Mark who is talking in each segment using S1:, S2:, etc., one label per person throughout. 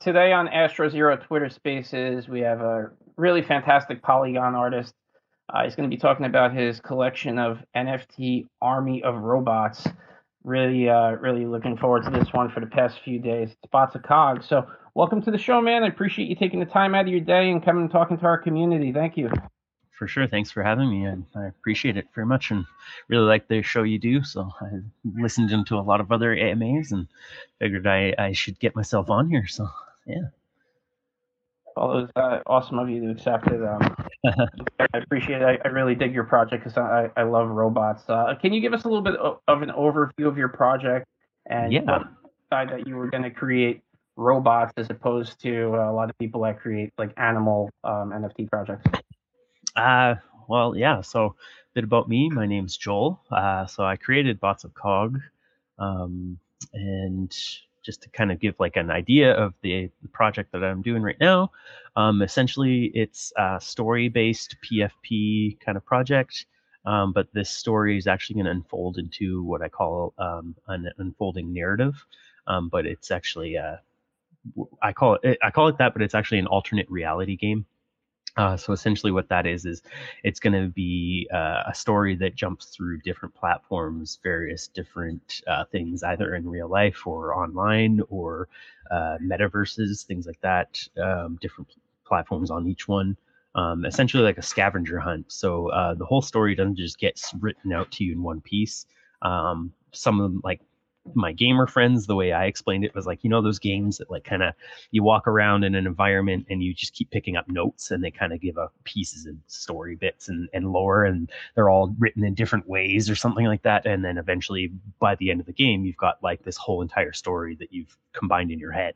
S1: today on Astro Zero Twitter Spaces, we have a really fantastic Polygon artist. Uh, he's going to be talking about his collection of NFT Army of Robots. Really, uh, really looking forward to this one for the past few days. It's Bots of Cog. So, welcome to the show, man. I appreciate you taking the time out of your day and coming and talking to our community. Thank you
S2: for sure. Thanks for having me. I appreciate it very much and really like the show you do. So I listened into a lot of other AMAs and figured I, I should get myself on here. So yeah.
S1: Well, it was uh, awesome of you to accept it. Um, I appreciate it. I, I, really dig your project because I, I love robots. Uh, can you give us a little bit of, of an overview of your project and
S2: yeah.
S1: decide that you were going to create robots as opposed to uh, a lot of people that create like animal um, NFT projects?
S2: Uh, well, yeah. So, a bit about me. My name's Joel. Uh, so, I created Bots of Cog. Um, and just to kind of give like an idea of the, project that I'm doing right now, um, essentially it's a story based PFP kind of project. Um, but this story is actually going to unfold into what I call um, an unfolding narrative. Um, but it's actually, uh, I call it, I call it that, but it's actually an alternate reality game. Uh, so essentially, what that is is it's going to be uh, a story that jumps through different platforms, various different uh, things, either in real life or online or uh, metaverses, things like that. Um, different platforms on each one. Um, essentially, like a scavenger hunt. So uh, the whole story doesn't just get written out to you in one piece. Um, some of them, like my gamer friends the way i explained it was like you know those games that like kind of you walk around in an environment and you just keep picking up notes and they kind of give up pieces and story bits and, and lore and they're all written in different ways or something like that and then eventually by the end of the game you've got like this whole entire story that you've combined in your head.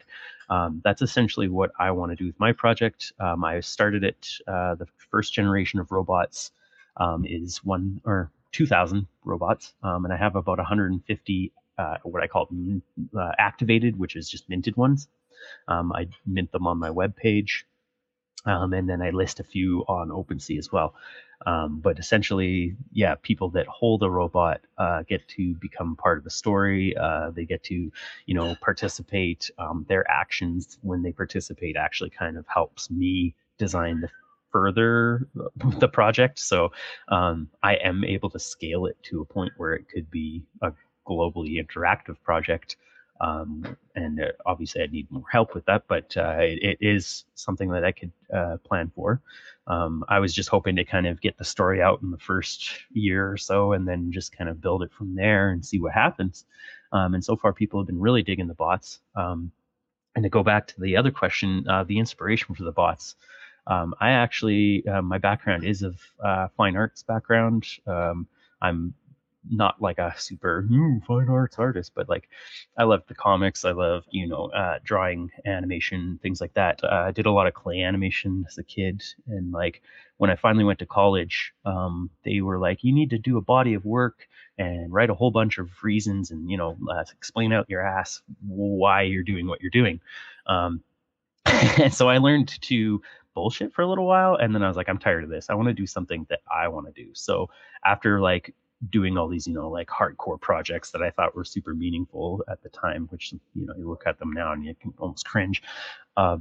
S2: Um, that's essentially what i want to do with my project. Um, i started it uh, the first generation of robots um, is one or 2000 robots um, and i have about 150 uh, what I call uh, activated, which is just minted ones. Um, I mint them on my web page, um, and then I list a few on OpenSea as well. Um, but essentially, yeah, people that hold a robot uh, get to become part of the story. Uh, they get to, you know, participate. Um, their actions when they participate actually kind of helps me design the further the project. So um, I am able to scale it to a point where it could be a globally interactive project. Um, and uh, obviously, I need more help with that, but uh, it, it is something that I could uh, plan for. Um, I was just hoping to kind of get the story out in the first year or so, and then just kind of build it from there and see what happens. Um, and so far, people have been really digging the bots. Um, and to go back to the other question, uh, the inspiration for the bots. Um, I actually, uh, my background is of uh, fine arts background. Um, I'm not like a super fine arts artist, but like I love the comics. I love you know uh, drawing, animation, things like that. Uh, I did a lot of clay animation as a kid, and like when I finally went to college, um, they were like, you need to do a body of work and write a whole bunch of reasons, and you know uh, explain out your ass why you're doing what you're doing. Um, and so I learned to bullshit for a little while and then I was like I'm tired of this. I want to do something that I want to do. So after like doing all these, you know, like hardcore projects that I thought were super meaningful at the time, which, you know, you look at them now and you can almost cringe. Uh,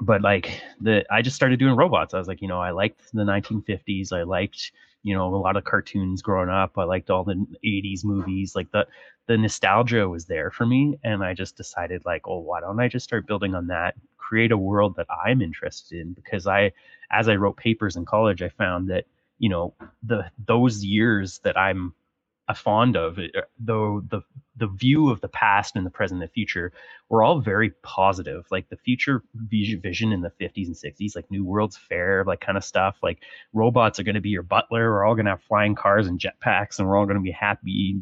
S2: but like the, I just started doing robots. I was like, you know, I liked the 1950s. I liked, you know, a lot of cartoons growing up. I liked all the 80s movies. Like the, the nostalgia was there for me. And I just decided like, oh, why don't I just start building on that, create a world that I'm interested in? Because I, as I wrote papers in college, I found that you know the those years that I'm a fond of, uh, though the the view of the past and the present and the future were all very positive. Like the future vision in the 50s and 60s, like New World's Fair, like kind of stuff. Like robots are going to be your butler. We're all going to have flying cars and jetpacks, and we're all going to be happy,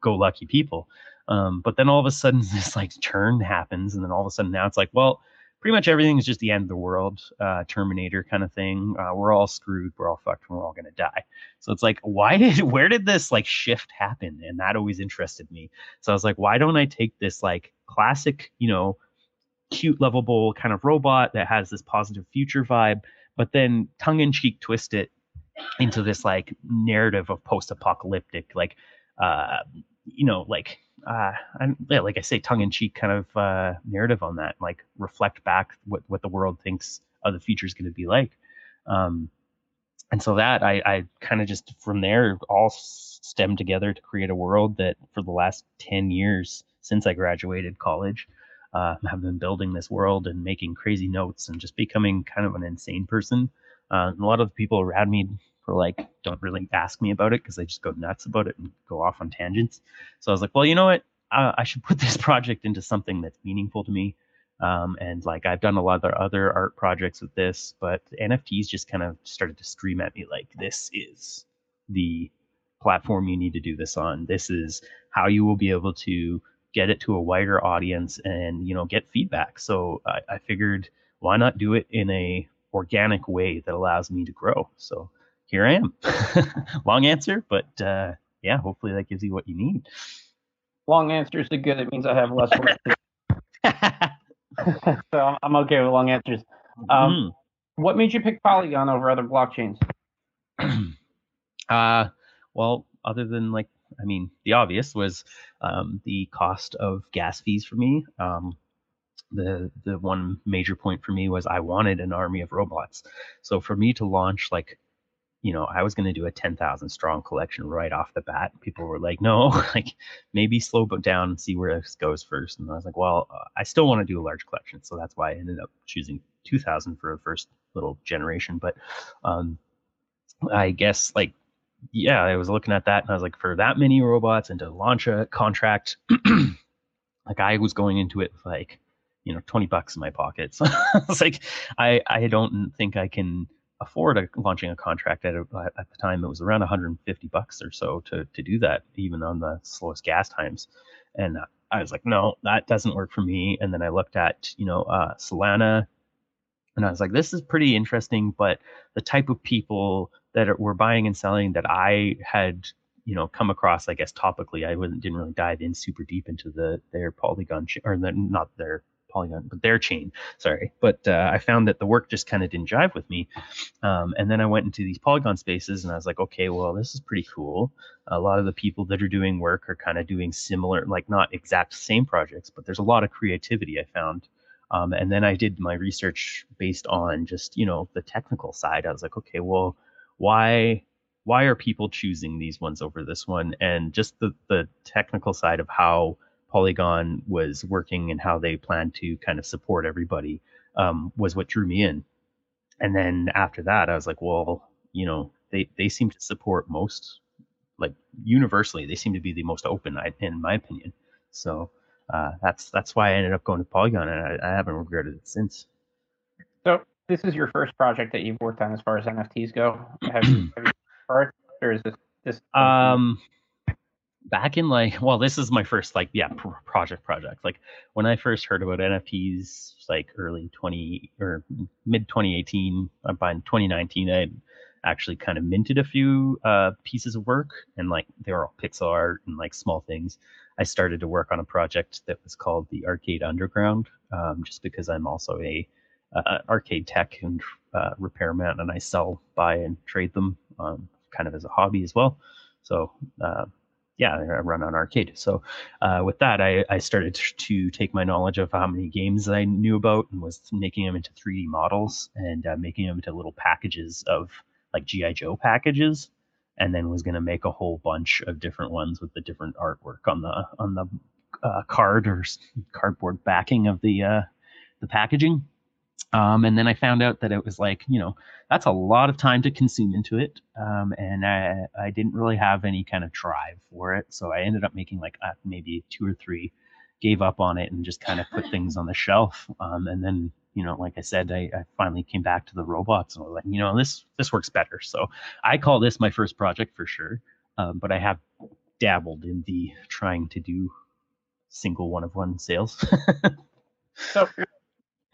S2: go lucky people. Um, but then all of a sudden, this like turn happens, and then all of a sudden now it's like, well, pretty much everything is just the end of the world, uh, Terminator kind of thing. Uh, we're all screwed. We're all fucked. We're all gonna die. So it's like, why did, where did this like shift happen? And that always interested me. So I was like, why don't I take this like classic, you know, cute, lovable kind of robot that has this positive future vibe, but then tongue in cheek twist it into this like narrative of post apocalyptic, like, uh, you know, like uh, and yeah, like I say, tongue in cheek kind of uh, narrative on that, like reflect back what what the world thinks of the future is going to be like. Um, and so that I, I kind of just from there all stemmed together to create a world that for the last 10 years since I graduated college, uh, have been building this world and making crazy notes and just becoming kind of an insane person. Uh, a lot of the people around me like, don't really ask me about it because they just go nuts about it and go off on tangents. So I was like, well, you know what? Uh, I should put this project into something that's meaningful to me. Um, and like I've done a lot of other art projects with this, but NFTs just kind of started to scream at me like, this is the platform you need to do this on. This is how you will be able to get it to a wider audience and you know get feedback. So I, I figured why not do it in a organic way that allows me to grow. So here I am. Long answer, but uh, yeah, hopefully that gives you what you need.
S1: Long answers are good. It means I have less work. so I'm, I'm, okay with long answers. Um, mm. What made you pick Polygon over other blockchains?
S2: uh, well, other than like, I mean, the obvious was um, the cost of gas fees for me. Um, the the one major point for me was I wanted an army of robots. So for me to launch like you know, I was going to do a 10,000 strong collection right off the bat. People were like, no, like maybe slow down and see where this goes first. And I was like, well, uh, I still want to do a large collection. So that's why I ended up choosing 2000 for a first little generation. But um, I guess like, yeah, I was looking at that and I was like, for that many robots and to launch a contract, like I was going into it with like, you know, 20 bucks in my pocket. So it's like, I, I don't think I can, afford a, launching a contract at, a, at the time it was around 150 bucks or so to to do that even on the slowest gas times. And i was like no that doesn't work for me. And then i looked at you know uh, solana and i was like this is pretty interesting but the type of people that were buying and selling that i had you know come across i guess topically i wasn't, didn't really dive in super deep into the their polygon or the, not their Polygon, but their chain. Sorry, but uh, I found that the work just kind of didn't jive with me. Um, and then I went into these Polygon spaces, and I was like, okay, well, this is pretty cool. A lot of the people that are doing work are kind of doing similar, like not exact same projects, but there's a lot of creativity I found. Um, and then I did my research based on just you know the technical side. I was like, okay, well, why why are people choosing these ones over this one? And just the the technical side of how Polygon was working and how they planned to kind of support everybody um, was what drew me in. And then after that, I was like, well, you know, they they seem to support most, like universally, they seem to be the most open, in my opinion. So uh, that's that's why I ended up going to Polygon, and I, I haven't regretted it since.
S1: So this is your first project that you've worked on as far as NFTs go. Have you, have you started, or is this this?
S2: Um, back in like well this is my first like yeah pr- project project. Like when i first heard about nfts like early 20 or mid 2018 uh, by 2019 i actually kind of minted a few uh, pieces of work and like they were all pixel art and like small things. I started to work on a project that was called the arcade underground um, just because i'm also a uh, arcade tech and uh, repairman and i sell buy and trade them um, kind of as a hobby as well. So uh, yeah, I run on arcade. So uh, with that, I, I started to take my knowledge of how many games I knew about and was making them into 3D models and uh, making them into little packages of like GI Joe packages, and then was going to make a whole bunch of different ones with the different artwork on the on the uh, card or cardboard backing of the uh, the packaging. Um, and then I found out that it was like, you know, that's a lot of time to consume into it. Um, and I, I didn't really have any kind of drive for it. So I ended up making like uh, maybe two or three, gave up on it and just kind of put things on the shelf. Um, and then, you know, like I said, I, I, finally came back to the robots and was like, you know, this, this works better. So I call this my first project for sure. Um, but I have dabbled in the trying to do single one of one sales.
S1: so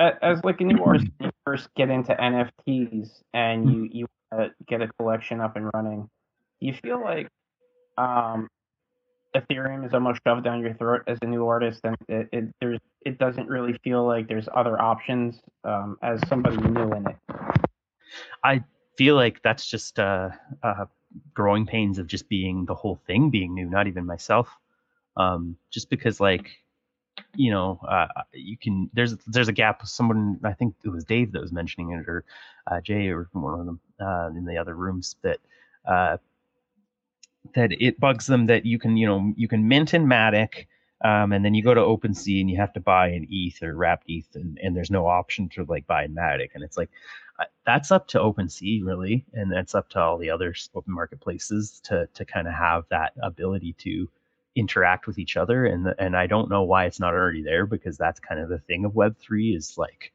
S1: as like a new artist, you first get into NFTs and you you uh, get a collection up and running. You feel like um, Ethereum is almost shoved down your throat as a new artist, and it, it there's it doesn't really feel like there's other options um, as somebody new in it.
S2: I feel like that's just uh, uh, growing pains of just being the whole thing being new, not even myself. um, just because like you know uh, you can there's there's a gap someone i think it was dave that was mentioning it or uh, jay or one of them uh, in the other rooms that uh, that it bugs them that you can you know you can mint in matic um, and then you go to OpenSea and you have to buy an ETH or wrapped ETH, and, and there's no option to like buy Matic. And it's like uh, that's up to OpenSea really, and that's up to all the other open marketplaces to to kind of have that ability to interact with each other. And and I don't know why it's not already there because that's kind of the thing of Web three is like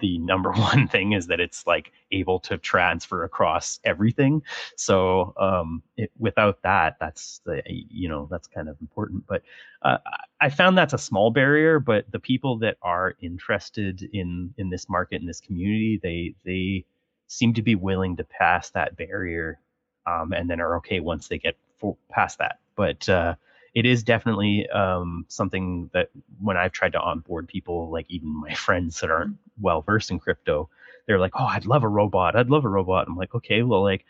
S2: the number one thing is that it's like able to transfer across everything so um, it, without that that's the you know that's kind of important but uh, i found that's a small barrier but the people that are interested in in this market in this community they they seem to be willing to pass that barrier um, and then are okay once they get for, past that but uh, it is definitely um, something that when I've tried to onboard people, like even my friends that aren't well versed in crypto, they're like, "Oh, I'd love a robot. I'd love a robot." I'm like, "Okay, well, like,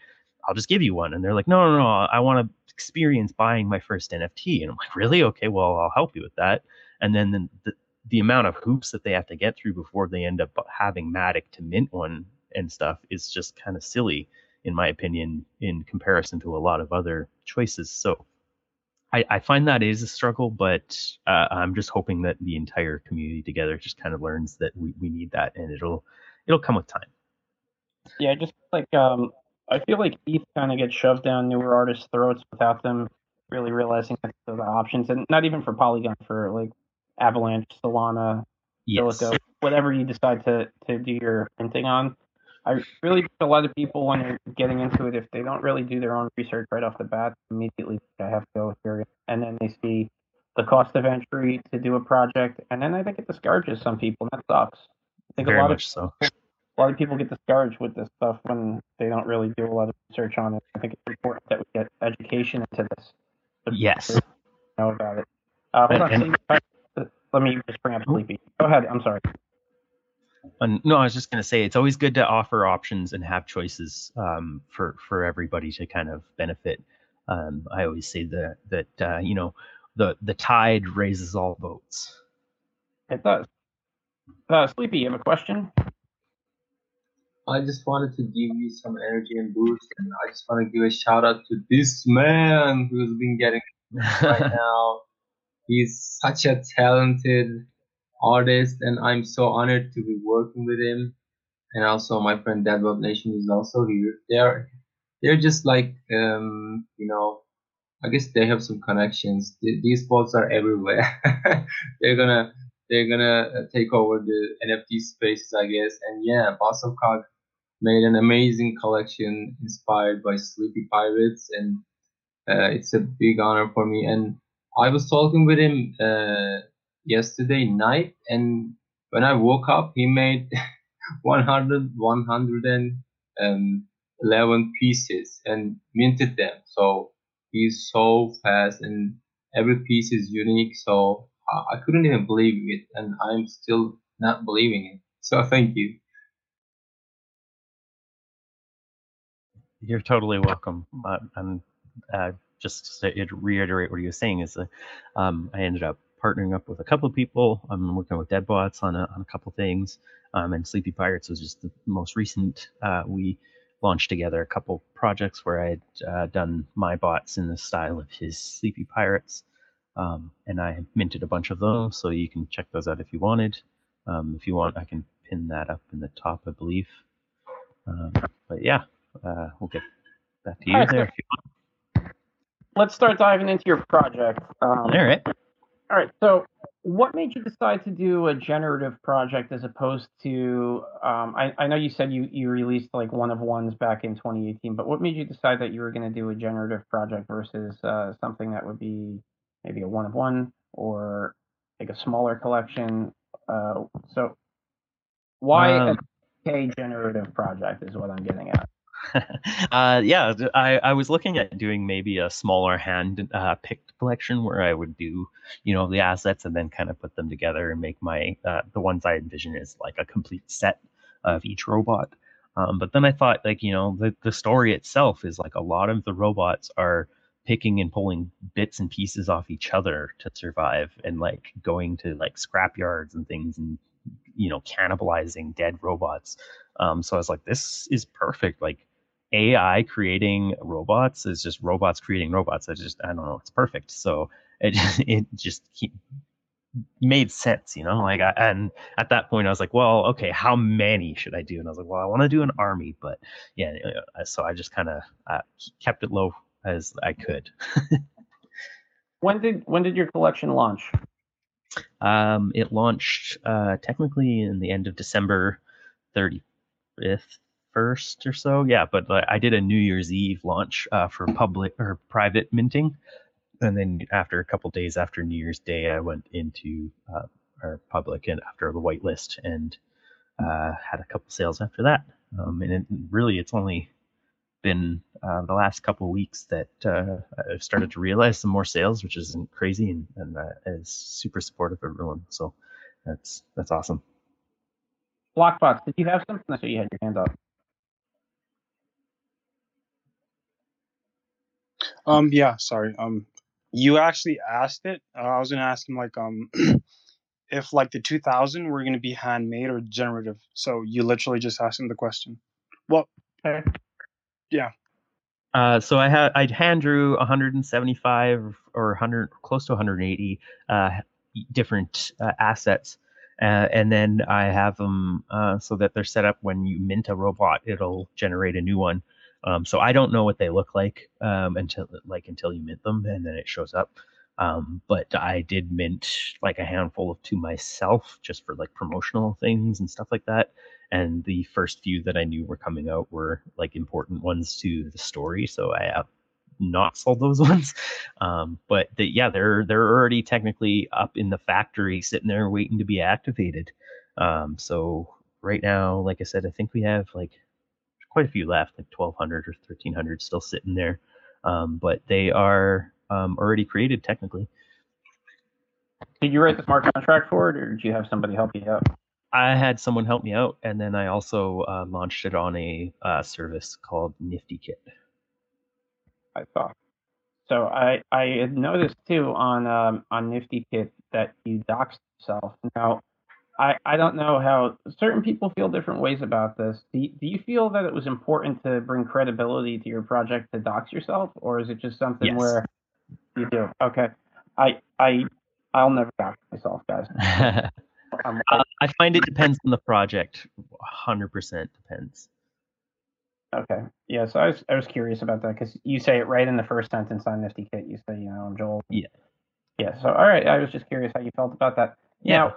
S2: I'll just give you one." And they're like, "No, no, no. I want to experience buying my first NFT." And I'm like, "Really? Okay, well, I'll help you with that." And then the, the, the amount of hoops that they have to get through before they end up having Matic to mint one and stuff is just kind of silly, in my opinion, in comparison to a lot of other choices. So I, I find that is a struggle, but uh, I'm just hoping that the entire community together just kind of learns that we, we need that, and it'll it'll come with time.
S1: Yeah, just like um, I feel like ETH kind of gets shoved down newer artists' throats without them really realizing that the options, and not even for Polygon, for like Avalanche, Solana, yes. Silico, whatever you decide to to do your printing on. I really think a lot of people when they're getting into it, if they don't really do their own research right off the bat, immediately I have to go here, and then they see the cost of entry to do a project, and then I think it discourages some people, and that sucks. I think
S2: Very
S1: a lot
S2: much
S1: of
S2: so.
S1: a lot of people get discouraged with this stuff when they don't really do a lot of research on it. I think it's important that we get education into this.
S2: Yes.
S1: Know about it. Uh, on, Sleepy. Let me just bring up Sleepy. Go ahead. I'm sorry.
S2: And no, I was just going to say it's always good to offer options and have choices um, for for everybody to kind of benefit. Um, I always say that that uh, you know the the tide raises all boats.
S1: It does. Uh, Sleepy, you have a question?
S3: I just wanted to give you some energy and boost, and I just want to give a shout out to this man who's been getting right now. He's such a talented artist, and I'm so honored to be working with him. And also, my friend Deadweb Nation is also here. They're they're just like um, you know, I guess they have some connections. these bots are everywhere. they're gonna they're gonna uh, take over the NFT spaces, I guess. And yeah, of Cog made an amazing collection inspired by Sleepy Pirates, and uh, it's a big honor for me. And I was talking with him uh, yesterday night and when I woke up he made 100 111 pieces and minted them. So he's so fast and every piece is unique so I couldn't even believe it and I'm still not believing it. So thank you.
S2: You're totally welcome I'm uh, just to reiterate what he was saying is that um, I ended up partnering up with a couple of people. I'm working with Deadbots on a, on a couple things, um, and Sleepy Pirates was just the most recent. Uh, we launched together a couple projects where I had uh, done my bots in the style of his Sleepy Pirates, um, and I minted a bunch of those, so you can check those out if you wanted. Um, if you want, I can pin that up in the top, I believe. Um, but yeah, uh, we'll get back to you right, there if you want.
S1: Let's start diving into your project.
S2: Um, All right.
S1: All right. So, what made you decide to do a generative project as opposed to? Um, I, I know you said you you released like one of ones back in 2018, but what made you decide that you were going to do a generative project versus uh, something that would be maybe a one of one or like a smaller collection? Uh, so, why um, a generative project is what I'm getting at.
S2: uh, yeah, I, I was looking at doing maybe a smaller hand uh, picked collection where I would do, you know, the assets and then kind of put them together and make my uh, the ones I envision is like a complete set of each robot. Um, but then I thought, like, you know, the the story itself is like a lot of the robots are picking and pulling bits and pieces off each other to survive and like going to like scrap yards and things and you know cannibalizing dead robots. Um, so i was like this is perfect. Like ai creating robots is just robots creating robots. I just i don't know it's perfect. So it it just keep, made sense you know? Like I, and at that point i was like well okay how many should i do? And i was like well i want to do an army but yeah uh, so i just kind of uh, kept it low as i could.
S1: When did when did your collection launch
S2: um, it launched uh, technically in the end of December 35th, first or so. Yeah, but uh, I did a New Year's Eve launch uh, for public or private minting, and then after a couple days after New Year's Day, I went into uh, our public and after the whitelist and uh, had a couple sales after that. Um, and it, really, it's only been uh, the last couple weeks that uh, I've started to realize some more sales, which isn't crazy and, and uh, is super supportive of everyone. So that's that's awesome.
S1: Blockbots, did you have something? I saw you had your hand up.
S4: Um, yeah, sorry. Um, you actually asked it. Uh, I was gonna ask him like, um, if like the 2000 were gonna be handmade or generative. So you literally just asked him the question. Well,
S1: Okay.
S4: Yeah.
S2: Uh, so I had I hand drew 175 or 100, close to 180 uh, different uh, assets, uh, and then I have them uh, so that they're set up when you mint a robot, it'll generate a new one. Um, so I don't know what they look like um, until like until you mint them, and then it shows up. Um, but I did mint like a handful of to myself just for like promotional things and stuff like that. And the first few that I knew were coming out were like important ones to the story, so I have not sold those ones. Um, but the, yeah, they're they're already technically up in the factory, sitting there waiting to be activated. Um, so right now, like I said, I think we have like quite a few left, like 1,200 or 1,300 still sitting there. Um, but they are um, already created technically.
S1: Did you write the smart contract for it, or did you have somebody help you out?
S2: I had someone help me out, and then I also uh, launched it on a uh, service called Nifty Kit.
S1: I thought. So I I noticed too on um, on Nifty Kit that you doxed yourself. Now I I don't know how certain people feel different ways about this. Do you, do you feel that it was important to bring credibility to your project to dox yourself, or is it just something
S2: Yes.
S1: where you do? Okay, I I I'll never dox myself, guys.
S2: Uh, I find it depends on the project. 100% depends.
S1: Okay. Yeah. So I was I was curious about that because you say it right in the first sentence on Nifty Kit. You say, you know, I'm Joel.
S2: Yeah.
S1: Yeah. So all right. I was just curious how you felt about that.
S2: Yeah.
S1: Now,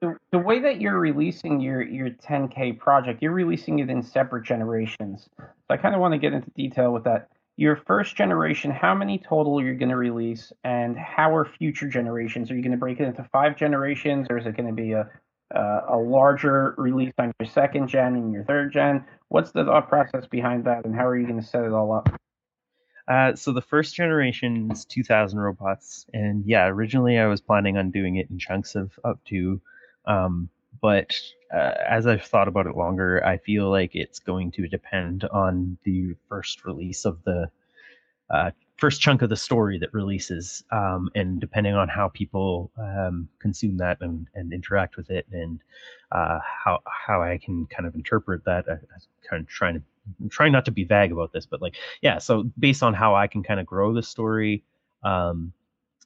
S1: the, the way that you're releasing your your 10k project, you're releasing it in separate generations. So I kind of want to get into detail with that. Your first generation, how many total you're going to release, and how are future generations? Are you going to break it into five generations, or is it going to be a uh, a larger release on your second gen and your third gen? What's the thought process behind that, and how are you going to set it all up?
S2: Uh, so the first generation is 2,000 robots, and yeah, originally I was planning on doing it in chunks of up to, um, but uh, as I've thought about it longer, I feel like it's going to depend on the first release of the uh, first chunk of the story that releases, um, and depending on how people um, consume that and, and interact with it, and uh, how how I can kind of interpret that, I, I'm kind of trying to I'm trying not to be vague about this, but like yeah, so based on how I can kind of grow the story, um,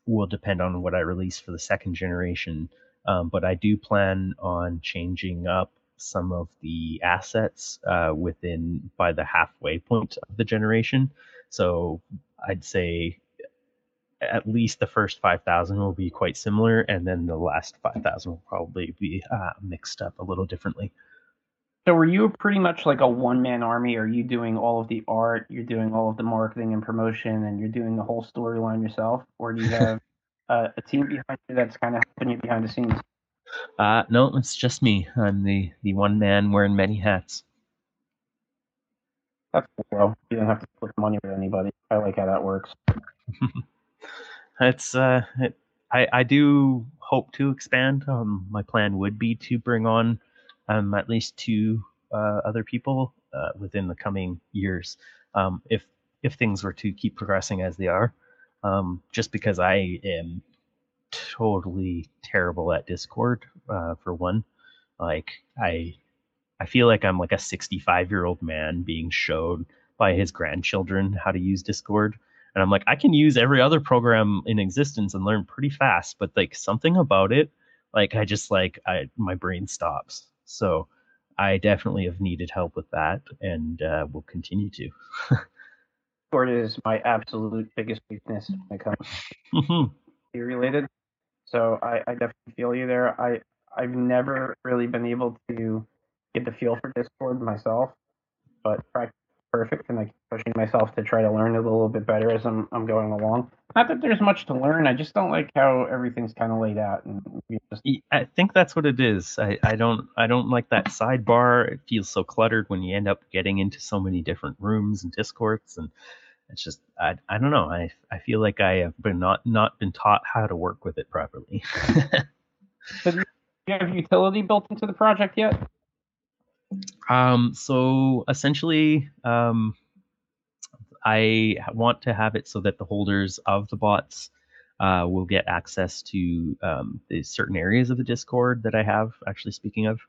S2: will depend on what I release for the second generation. Um, but I do plan on changing up some of the assets uh, within by the halfway point of the generation. So I'd say at least the first 5,000 will be quite similar, and then the last 5,000 will probably be uh, mixed up a little differently.
S1: So were you pretty much like a one man army? Are you doing all of the art, you're doing all of the marketing and promotion, and you're doing the whole storyline yourself, or do you have uh, a team behind you that's kind of helping you behind the scenes?
S2: Uh, no, it's just me. I'm the, the one man wearing many hats.
S1: That's cool, bro. You don't have to split money with anybody. I like how that works.
S2: It's uh, it, I I do hope to expand. Um, my plan would be to bring on um at least two uh, other people uh, within the coming years. Um, if if things were to keep progressing as they are. Um, just because I am totally terrible at Discord, uh, for one. Like I, I feel like I'm like a 65 year old man being showed by his grandchildren how to use Discord. And I'm like, I can use every other program in existence and learn pretty fast, but like something about it, like I just like I my brain stops. So I definitely have needed help with that, and uh, will continue to.
S1: Discord is my absolute biggest weakness when it comes
S2: Mhm.
S1: to related. So I, I definitely feel you there. I I've never really been able to get the feel for Discord myself, but practice is perfect, and I keep pushing myself to try to learn it a little bit better as I'm I'm going along. Not that there's much to learn. I just don't like how everything's kind of laid out, and just
S2: I think that's what it is. I, I don't I don't like that sidebar. It feels so cluttered when you end up getting into so many different rooms and discords, and it's just I, I don't know. I I feel like I have been not not been taught how to work with it properly.
S1: do you have utility built into the project yet?
S2: Um, so essentially, um, I want to have it so that the holders of the bots uh, will get access to um, the certain areas of the Discord that I have. Actually, speaking of,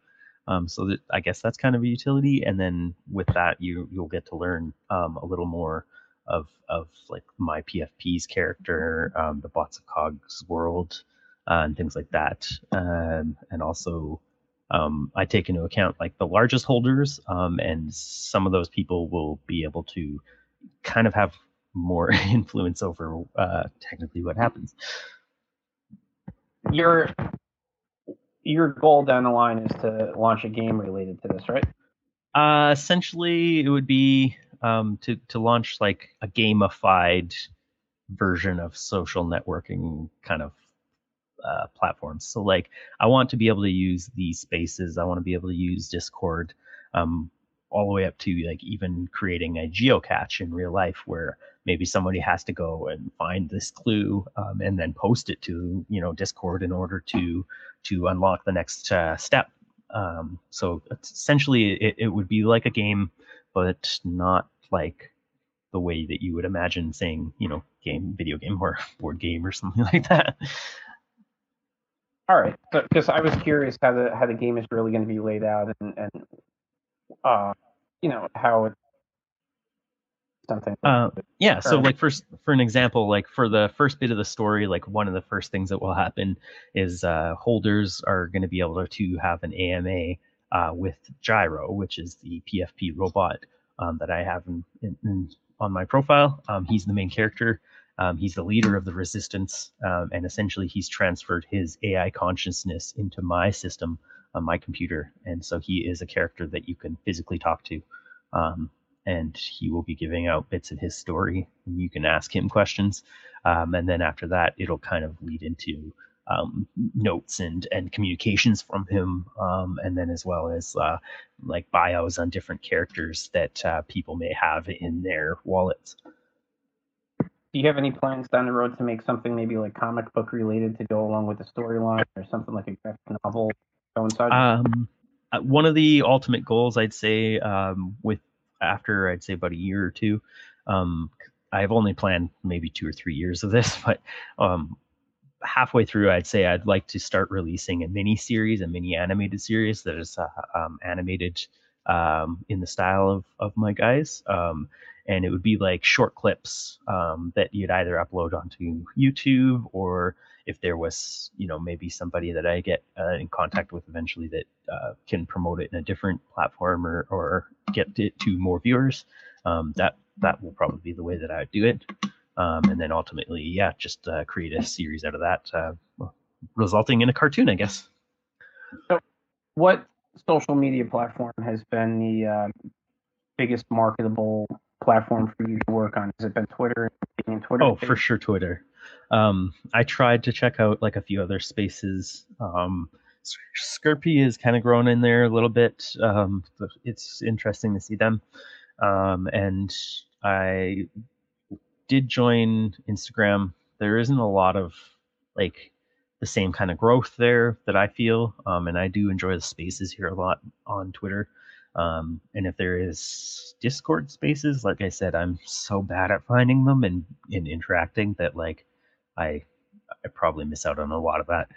S2: um, so that I guess that's kind of a utility, and then with that, you you'll get to learn um, a little more of of like my PFP's character, um, the bots of Cogs world, uh, and things like that, um, and also um, I take into account like the largest holders, um, and some of those people will be able to kind of have more influence over uh, technically what happens.
S1: Your your goal down the line is to launch a game related to this, right?
S2: Uh, essentially, it would be um, to to launch like a gamified version of social networking kind of uh, platforms. So like, I want to be able to use these spaces. I want to be able to use Discord, um, all the way up to like even creating a geocache in real life where maybe somebody has to go and find this clue um, and then post it to you know Discord in order to to unlock the next uh, step. Um, so essentially, it, it would be like a game, but not like the way that you would imagine saying, you know, game, video game, or board game, or something like that.
S1: All right, because I was curious how the how the game is really going to be laid out and and uh you know how it something.
S2: Uh, yeah. So like for for an example, like for the first bit of the story, like one of the first things that will happen is uh, holders are going to be able to have an AMA uh, with Gyro, which is the PFP robot um, that I have in, in, in, on my profile. Um, he's the main character. Um, he's the leader of the resistance, um, and essentially he's transferred his AI consciousness into my system on my computer, and so he is a character that you can physically talk to. Um, and he will be giving out bits of his story. And you can ask him questions, um, and then after that, it'll kind of lead into um, notes and and communications from him, um, and then as well as uh, like bios on different characters that uh, people may have in their wallets.
S1: Do you have any plans down the road to make something maybe like comic book related to go along with the storyline, or something like a graphic novel?
S2: Um, uh, one of the ultimate goals, I'd say, um, with after I'd say about a year or two, um, I've only planned maybe two or three years of this, but um, halfway through, I'd say I'd like to start releasing a mini series, a mini animated series that is uh, um, animated um, in the style of, of my guys. Um, and it would be like short clips um, that you'd either upload onto YouTube or if there was, you know, maybe somebody that I get uh, in contact with eventually that uh, can promote it in a different platform or, or get it to more viewers, um, that that will probably be the way that I would do it. Um, and then ultimately, yeah, just uh, create a series out of that, uh, resulting in a cartoon, I guess.
S1: what social media platform has been the uh, biggest marketable platform for you to work on? Has it been Twitter? Twitter
S2: Oh, for sure, Twitter. Um, I tried to check out like a few other spaces. Um, Skirpy has kind of grown in there a little bit. Um, it's interesting to see them. Um, and I did join Instagram. There isn't a lot of like the same kind of growth there that I feel. Um, and I do enjoy the spaces here a lot on Twitter. Um, and if there is Discord spaces, like I said, I'm so bad at finding them and, and interacting that like I I probably miss out on a lot of that.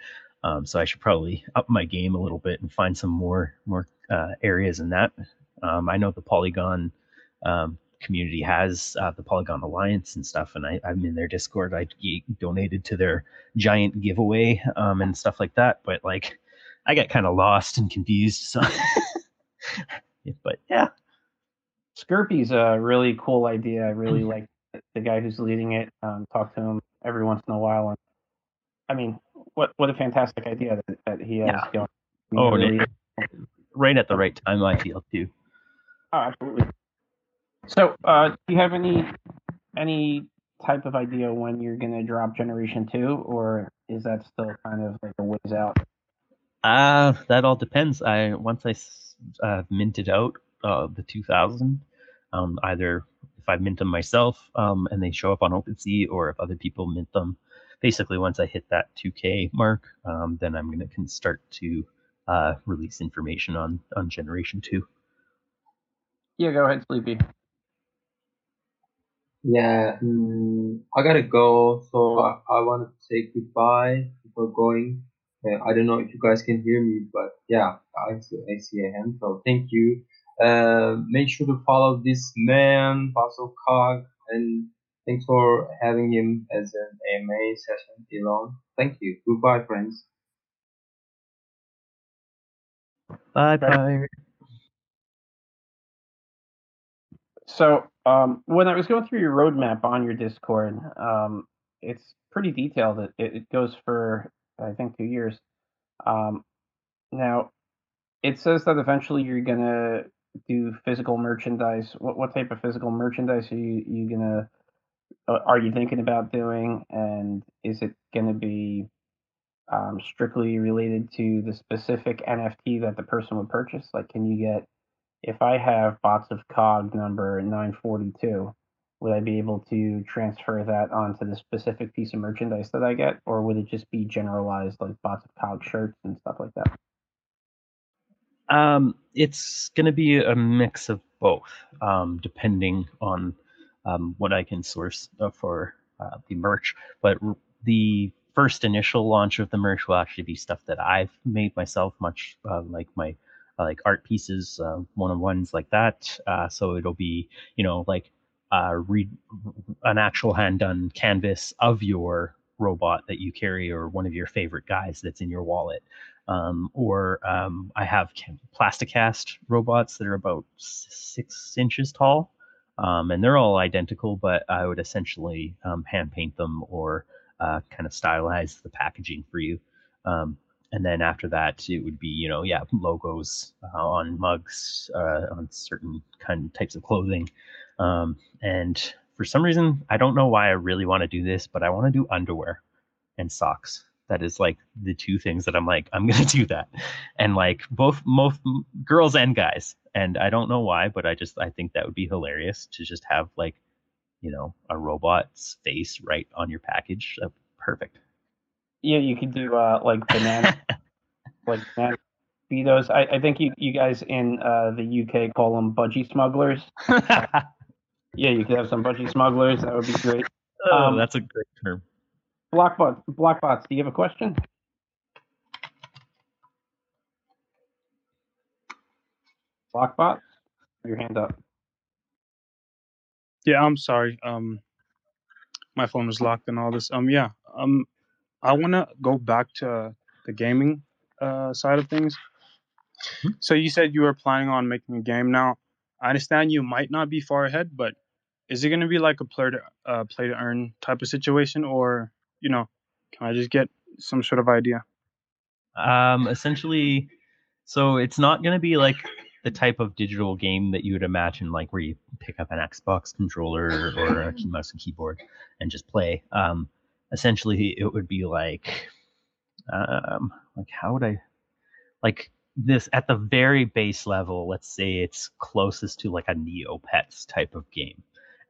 S2: Um, so I should probably up my game a little bit and find some more more uh, areas in that. Um, I know the Polygon um, community has uh, the Polygon Alliance and stuff, and I, I'm in their Discord. I donated to their giant giveaway um, and stuff like that, but like I got kind of lost and confused. So, but yeah,
S1: Skirpy's a really cool idea. I really like the guy who's leading it. Um, talk to him every once in a while, and I mean, what what a fantastic idea that, that he has
S2: Yeah.
S1: going.
S2: Oh,
S1: Really-
S2: right at the right time, I feel too.
S1: Oh, absolutely. So, uh, do you have any any type of idea when you're gonna drop Generation Two, or is that still kind of like a ways out?
S2: Uh, that all depends. I once I uh, minted out uh, the 2000, um, either if I mint them myself um, and they show up on OpenSea, or if other people mint them. Basically, once I hit that 2K mark, um, then I'm gonna can start to uh, release information on on Generation Two.
S1: Yeah, go ahead, Sleepy.
S3: Yeah, mm, I gotta go, so I, I want to say goodbye before going. Uh, I don't know if you guys can hear me, but yeah, I see, I see a hand, so thank you. Uh, make sure to follow this man, Bots of Cog, and thanks for having him as an AMA session, Elon. Thank you. Goodbye, friends.
S2: Bye bye.
S1: So, um, when I was going through your roadmap on your Discord, um, it's pretty detailed. It, it goes for I think two years. Um, now, it says that eventually you're gonna do physical merchandise. What what type of physical merchandise are you you gonna uh, are you thinking about doing? And is it gonna be um, strictly related to the specific NFT that the person would purchase? Like, can you get if I have bots of cog number 942, would I be able to transfer that onto the specific piece of merchandise that I get, or would it just be generalized like bots of cog shirts and stuff like that?
S2: Um, it's going to be a mix of both, um, depending on um, what I can source uh, for uh, the merch. But the first initial launch of the merch will actually be stuff that I've made myself, much uh, like my like art pieces, uh, one on ones like that. Uh, so it'll be you know like uh, read an actual hand done canvas of your robot that you carry or one of your favorite guys that's in your wallet um, or um, I have ca- plasticast robots that are about six inches tall, um, and they're all identical, but I would essentially um, hand paint them or uh, kind of stylize the packaging for you. Um, and then after that, it would be you know yeah logos uh, on mugs, uh, on certain kind of types of clothing, um, and for some reason I don't know why I really want to do this, but I want to do underwear and socks that is like the two things that I'm like I'm gonna do that, and like both both girls and guys, and I don't know why, but I just I think that would be hilarious to just have like, you know, a robot's face right on your package. Perfect.
S1: Yeah, you could do uh, like banana, like banana speedos. I, I think you you guys in uh, the UK call them budgie smugglers. Yeah, you could have some budgie smugglers. That would be great.
S2: oh,
S1: Um,
S2: that's a great term.
S1: Blockbot, Blockbots, do you have a question? Blockbot, your hand up.
S4: Yeah, I'm sorry. Um, my phone was locked and all this. Um, yeah. Um, I want to go back to the gaming uh, side of things.
S2: Mhm.
S4: So you said you were planning on making a game. Now, I understand you might not be far ahead, but is it going to be like a play to uh, play to earn type of situation, or you know, can I just get some sort of idea?
S2: Um, essentially, so it's not going to be like the type of digital game that you would imagine, like where you pick up an Xbox controller or a key mouse and keyboard and just play. Um, essentially, it would be like, um, like how would I, like this at the very base level. Let's say it's closest to like a Neopets type of game,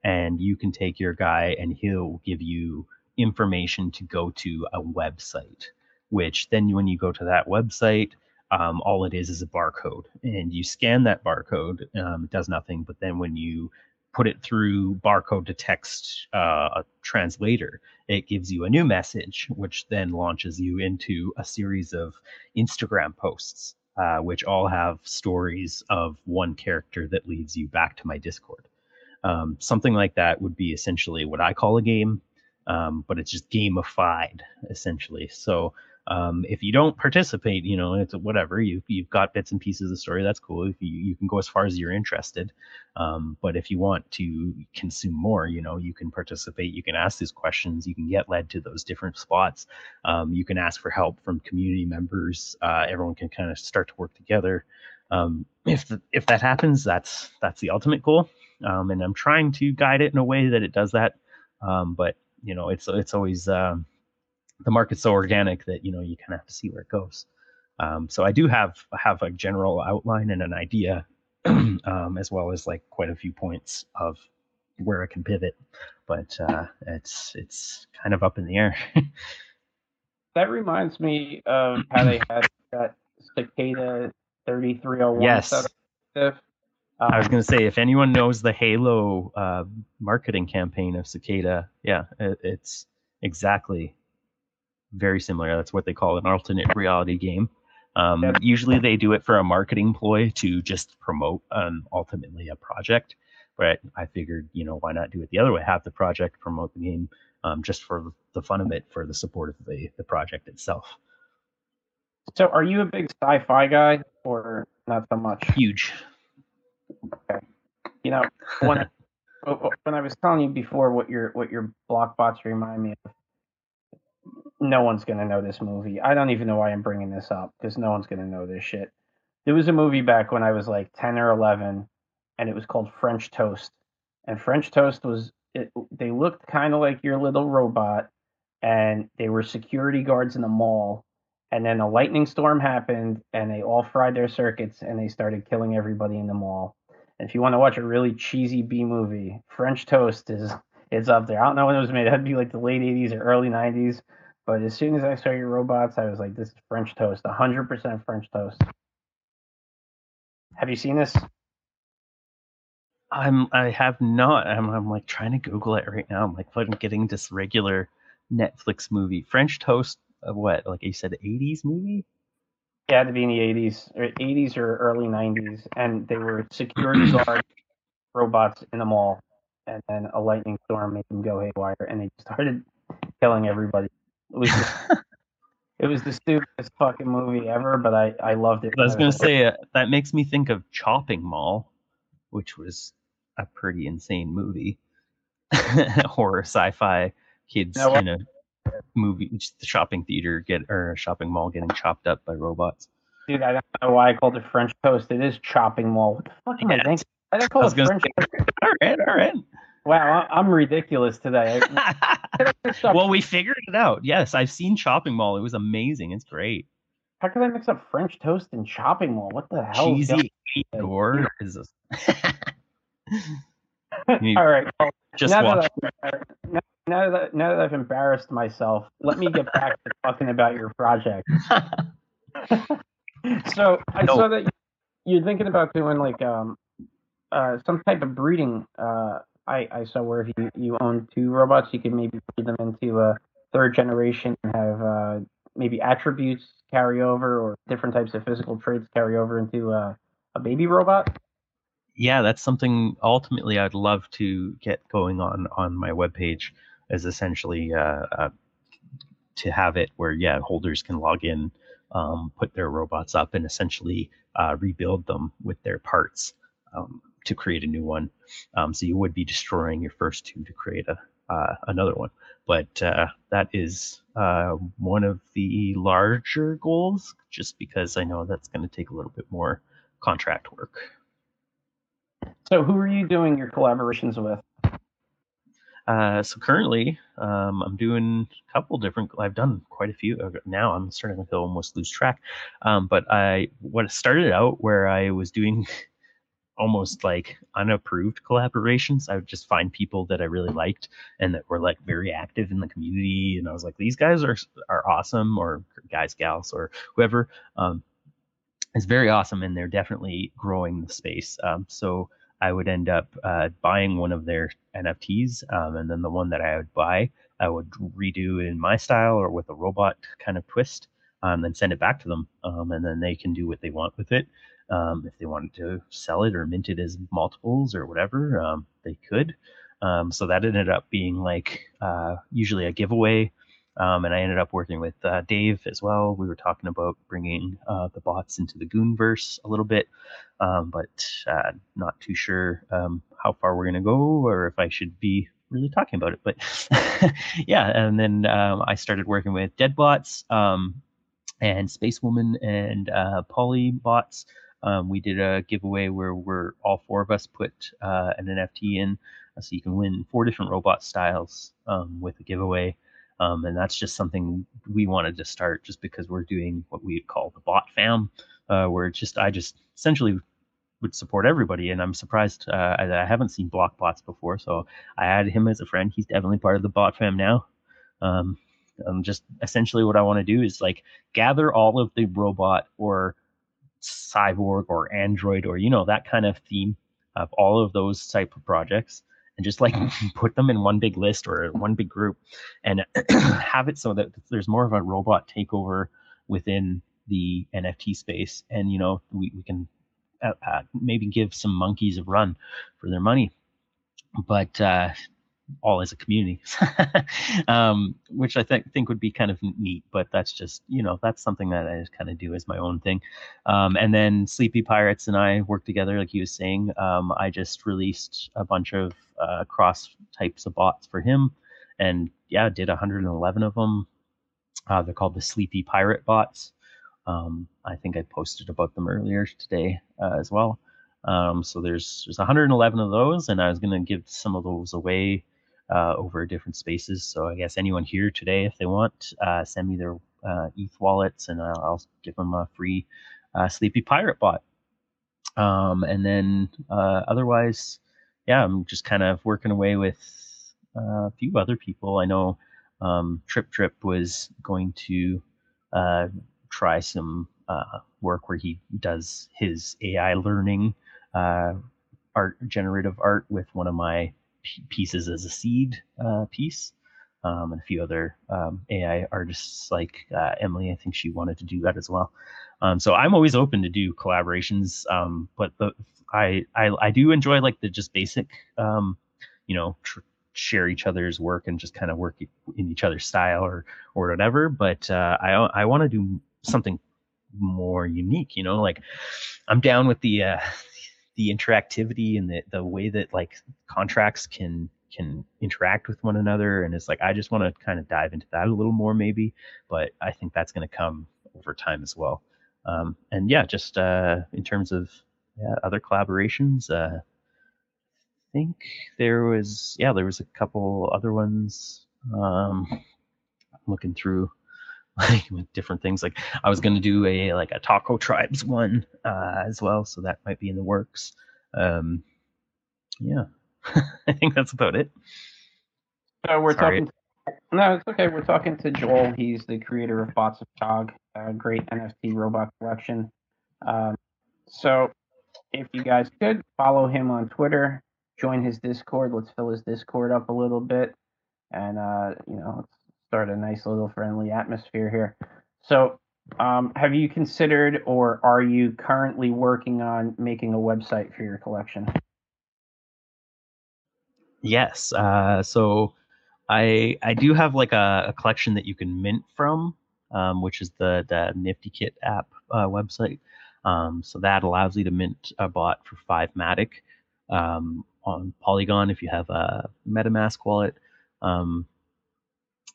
S2: and you can take your guy and he'll give you information to go to a website which then when you go to that website, um, all it is is a barcode, and you scan that barcode. Um, it does nothing, but then when you put it through barcode to text uh, translator, it gives you a new message, which then launches you into a series of Instagram posts, uh, which all have stories of one character that leads you back to my Discord. Um, something like that would be essentially what I call a game, um, but it's just gamified essentially. So um, if you don't participate, you know, it's whatever. You you've got bits and pieces of the story. That's cool. If you you can go as far as you're interested. Um, but if you want to consume more, you know, you can participate. You can ask these questions. You can get led to those different spots. Um, you can ask for help from community members. Uh, everyone can kind of start to work together. Um, if the, if that happens, that's that's the ultimate goal. Um, and I'm trying to guide it in a way that it does that. Um, but you know, it's it's always um, the market's so organic that you know you kind of have to see where it goes. Um, so I do have have a general outline and an idea, um, as well as like quite a few points of where I can pivot, but uh, it's it's kind of up in the air.
S1: that reminds me of how they had that cicada 3301
S2: yes.
S1: Um,
S2: I was going to say, if anyone knows the Halo uh, marketing campaign of Cicada, yeah, it, it's exactly very similar. That's what they call an alternate reality game. Um, yeah. Usually they do it for a marketing ploy to just promote um, ultimately a project. But I figured, you know, why not do it the other way? Have the project promote the game um, just for the fun of it, for the support of the, the project itself.
S1: So are you a big sci-fi guy or not so much?
S2: Huge.
S1: Okay. You know, when when I was telling you before what your what your block bots remind me of, no one's gonna know this movie. I don't even know why I'm bringing this up because no one's gonna know this shit. There was a movie back when I was like ten or eleven, and it was called French Toast. And French Toast was it, they looked kind of like your little robot, and they were security guards in a mall. And then a lightning storm happened, and they all fried their circuits, and they started killing everybody in the mall. And if you want to watch a really cheesy B movie, French Toast is is up there. I don't know when it was made. That'd be like the late '80s or early '90s. But as soon as I saw your robots, I was like, this is French toast, 100% French toast. Have you seen this?
S2: I'm I have not. I'm I'm like trying to Google it right now. I'm like I'm getting this regular Netflix movie. French Toast uh, what? Like you said 80s movie?
S1: Yeah, to be in the 80s or 80s or early 90s and they were security guard robots in a mall and then a lightning storm made them go haywire and they started killing everybody. It was the, it was the stupidest fucking movie ever, but I I loved it.
S2: I was gonna say uh, that makes me think of Chopping Mall, which was a pretty insane movie, horror sci-fi kids you in a movie, the shopping theater get or a shopping mall getting chopped up by robots.
S1: Dude, I don't know why I called it French toast. It is chopping mall. What the fuck am I thinking? I call it French.
S2: Say, all right, all right.
S1: Wow, I'm ridiculous today.
S2: well, we figured it out. Yes, I've seen Chopping Mall. It was amazing. It's great.
S1: How could I mix up French toast and Chopping Mall? What the hell?
S2: Cheesy door is. A...
S1: All right. Well,
S2: just
S1: now
S2: watch.
S1: That now, now, that now that I've embarrassed myself, let me get back to talking about your project. so I no. saw that you're thinking about doing like um uh some type of breeding uh I, I saw where if you, you own two robots, you could maybe breed them into a third generation and have uh, maybe attributes carry over or different types of physical traits carry over into a, a baby robot.
S2: Yeah, that's something ultimately I'd love to get going on on my webpage is essentially uh, uh, to have it where, yeah, holders can log in, um, put their robots up, and essentially uh, rebuild them with their parts. Um, to create a new one. Um, so you would be destroying your first two to create a uh, another one. But uh, that is uh, one of the larger goals, just because I know that's going to take a little bit more contract work.
S1: So who are you doing your collaborations with?
S2: Uh, so currently, um, I'm doing a couple different. I've done quite a few uh, now. I'm starting to almost lose track. Um, but I what started out where I was doing almost like unapproved collaborations. I would just find people that I really liked and that were like very active in the community, and I was like, these guys are are awesome, or guys, gals, or whoever. Um, is very awesome, and they're definitely growing the space. Um, so I would end up uh, buying one of their NFTs, um, and then the one that I would buy, I would redo in my style or with a robot kind of twist, um, then send it back to them, um, and then they can do what they want with it. Um, if they wanted to sell it or mint it as multiples or whatever, um, they could. Um, so that ended up being like uh, usually a giveaway. Um, and I ended up working with uh, Dave as well. We were talking about bringing uh, the bots into the Goonverse a little bit, um, but uh, not too sure um, how far we're going to go or if I should be really talking about it. But yeah, and then I started working with Deadbots um, and Space Woman and uh, Polybots. Um, we did a giveaway where we're all four of us put uh, an NFT in, so you can win four different robot styles with a giveaway. Um, and that's just something we wanted to start just because we're doing what we call the bot fam, uh, where it's just I just essentially would support everybody. And I'm surprised uh, that I haven't seen block bots before. So I added him as a friend. He's definitely part of the bot fam now. Um, um, just essentially what I want to do is like gather all of the robot or cyborg or android or you know that kind of theme of all of those type of projects and just like put them in one big list or one big group and have it so that there's more of a robot takeover within the NFT space. And, you know, we, we can uh, uh, maybe give some monkeys a run for their money. But uh, all as a community, um, which I think think would be kind of neat. But that's just you know that's something that I just kind of do as my own thing. Um, and then Sleepy Pirates and I work together, like he was saying. Um, I just released a bunch of uh, cross types of bots for him, and yeah, did 111 of them. Uh, they're called the Sleepy Pirate bots. Um, I think I posted about them earlier today uh, as well. Um, so there's there's 111 of those, and I was gonna give some of those away uh, over different spaces. So I guess anyone here today, if they want, uh, send me their uh, ETH wallets, and I'll, I'll, give them a free uh, Sleepy Pirate bot. Um, and then uh, otherwise, yeah, I'm just kind of working away with uh, a few other people. I know um, Trip Trip was going to try some work where he does his AI learning art generative art with one of my pieces as a seed uh, piece. Um, and a few other um, AI artists like uh, Emily. I think she wanted to do that as well. Um, so I'm always open to do collaborations, um, but the, I, I, I do enjoy like the just basic, um, you know, tr- share each other's work and just kind of work in each other's style or or whatever. But uh, I I want to do something more unique. You know, like I'm down with the uh, the interactivity and the, the way that like contracts can can interact with one another and it's like i just want to kind of dive into that a little more maybe but i think that's going to come over time as well. Um, and yeah just uh, in terms of yeah, other collaborations uh, i think there was yeah there was a couple other ones um, looking through like with different things. Like I was gonna do a like a Taco Tribes one uh, as well, so that might be in the works. Um, yeah, I think that's about it.
S1: So we're Sorry. talking. No, it's okay. We're talking to Joel. He's the creator of Bots of Cog, a great NFT robot collection. Um, so if you guys could follow him on Twitter, join his Discord. Let's fill his Discord up a little bit, and uh, you know, let's start a nice little friendly atmosphere here. So, um, have you considered or are you currently working on making a website for your collection?
S2: Yes. Uh, so, I I do have like a, a collection that you can mint from, um, which is the the Nifty Kit app uh, website. Um, so that allows you to mint a bot for five Matic um, on Polygon if you have a MetaMask wallet. Um,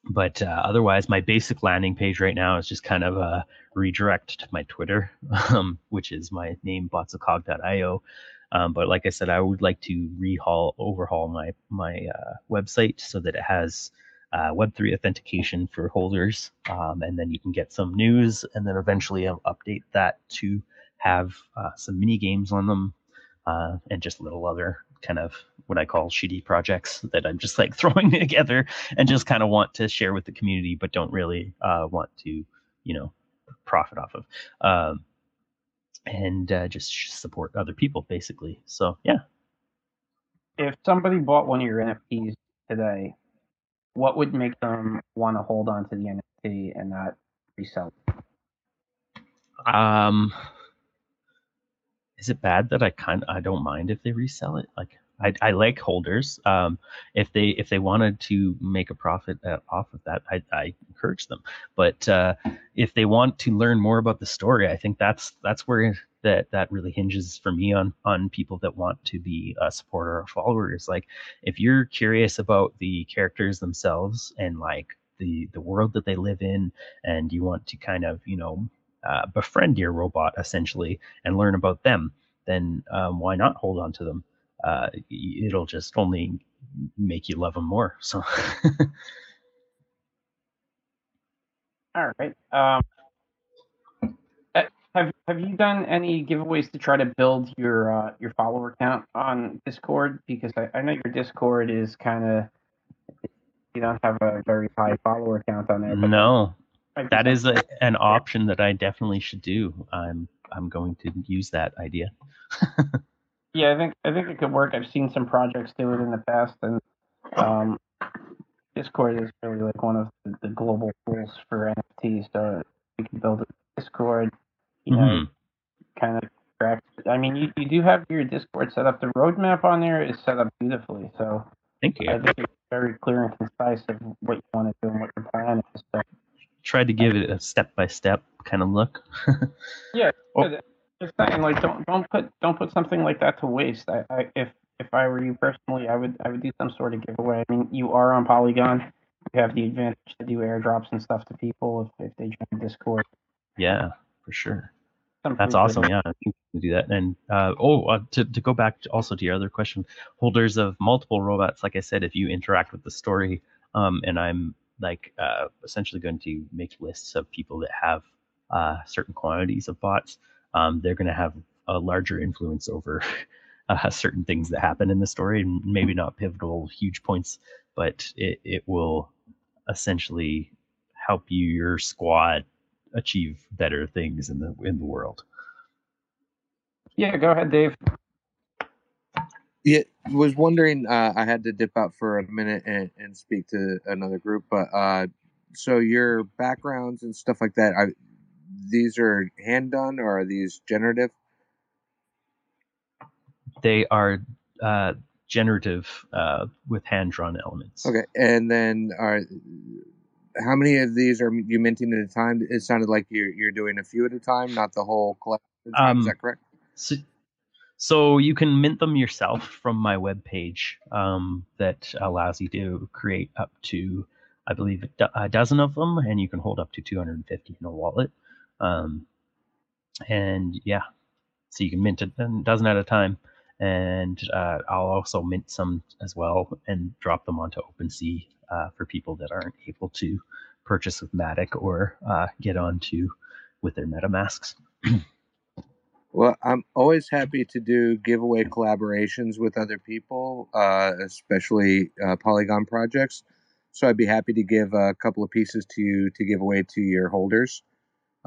S2: but uh, otherwise, my basic landing page right now is just kind of a redirect to my Twitter, um, which is my name botsofcog.io. Um, but like I said, I would like to rehaul, overhaul my my uh, website so that it has uh, Web3 authentication for holders, um, and then you can get some news, and then eventually I'll update that to have uh, some mini games on them, uh, and just little other kind of what I call shitty projects that I'm just like throwing together and just kind of want to share with the community, but don't really uh, want to, you know, profit off of. Um, and uh, just support other people basically. So yeah.
S1: If somebody bought one of your NFTs today, what would make them want to hold on to the NFT and not resell it?
S2: Um, is it bad that I kind I don't mind if they resell it? Like I, I like holders. Um, if they if they wanted to make a profit uh, off of that, I, I encourage them. But uh, if they want to learn more about the story, I think that's that's where that that really hinges for me on on people that want to be a supporter or follower. Is like if you're curious about the characters themselves and like the the world that they live in, and you want to kind of you know uh, befriend your robot essentially and learn about them, then um, why not hold on to them? Uh, it'll just only make you love them more. So.
S1: All right. Um, eh, have Have you done any giveaways to try to build your uh, your follower count on Discord? Because I, I know your Discord is kind of you don't have a very high follower count on there.
S2: no, that is a, an option that I definitely should do. I'm I'm going to use that idea.
S1: yeah, I think I think it could work. I've seen some projects do it in the past, and um, Discord is really like one of the, the global tools for NFTs. So you can build a Discord, you know, mm-hmm. kind of track. I mean, you, you do have your Discord set up. The roadmap on there is set up beautifully. So
S2: thank you.
S1: I think it's very clear and concise of what you want to do and what your plan is. So
S2: tried to give it a step by step kind of look.
S1: yeah, oh. just saying like don't don't put don't put something like that to waste. I, I if if I were you personally, I would I would do some sort of giveaway. I mean, you are on Polygon. You have the advantage to do airdrops and stuff to people if, if they join Discord.
S2: Yeah, for sure. That's awesome. Good. Yeah, I think we do that. And uh, oh, uh, to to go back to also to your other question, holders of multiple robots. Like I said, if you interact with the story, um, and I'm like uh, essentially going to make lists of people that have uh, certain quantities of bots. Um, they're going to have a larger influence over uh, certain things that happen in the story, and maybe not pivotal, huge points, but it, it will essentially help you your squad achieve better things in the in the world.
S1: Yeah, go ahead, Dave.
S5: Yeah, was wondering. Uh, I had to dip out for a minute and, and speak to another group, but uh, so your backgrounds and stuff like that. I, these are hand done or are these generative?
S2: They are uh, generative uh, with hand drawn elements.
S5: Okay, and then are how many of these are you minting at a time? It sounded like you're you're doing a few at a time, not the whole collection. Um, Is that correct?
S2: So so you can mint them yourself from my webpage um, that allows you to create up to, I believe, a dozen of them, and you can hold up to 250 in a wallet. Um, and yeah, so you can mint a dozen at a time. And uh, I'll also mint some as well and drop them onto OpenSea uh, for people that aren't able to purchase with Matic or uh, get onto with their MetaMasks.
S5: Well, I'm always happy to do giveaway collaborations with other people, uh, especially uh, Polygon projects. So I'd be happy to give a couple of pieces to you to give away to your holders,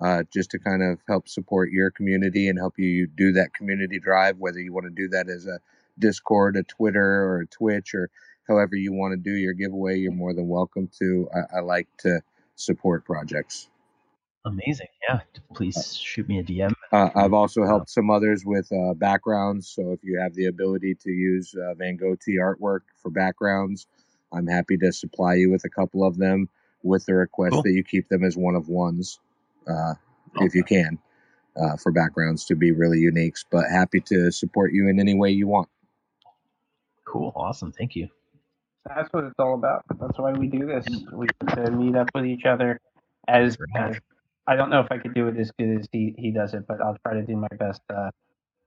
S5: uh, just to kind of help support your community and help you do that community drive. Whether you want to do that as a Discord, a Twitter, or a Twitch, or however you want to do your giveaway, you're more than welcome to. I, I like to support projects.
S2: Amazing. Yeah. Please shoot me a DM.
S5: Uh, I've also helped some others with uh, backgrounds. So if you have the ability to use uh, Van Gogh artwork for backgrounds, I'm happy to supply you with a couple of them with the request cool. that you keep them as one of ones okay. if you can uh, for backgrounds to be really unique. But happy to support you in any way you want.
S2: Cool. Awesome. Thank you.
S1: That's what it's all about. That's why we do this. We to meet up with each other as, as I don't know if I could do it as good as he, he does it, but I'll try to do my best. Uh,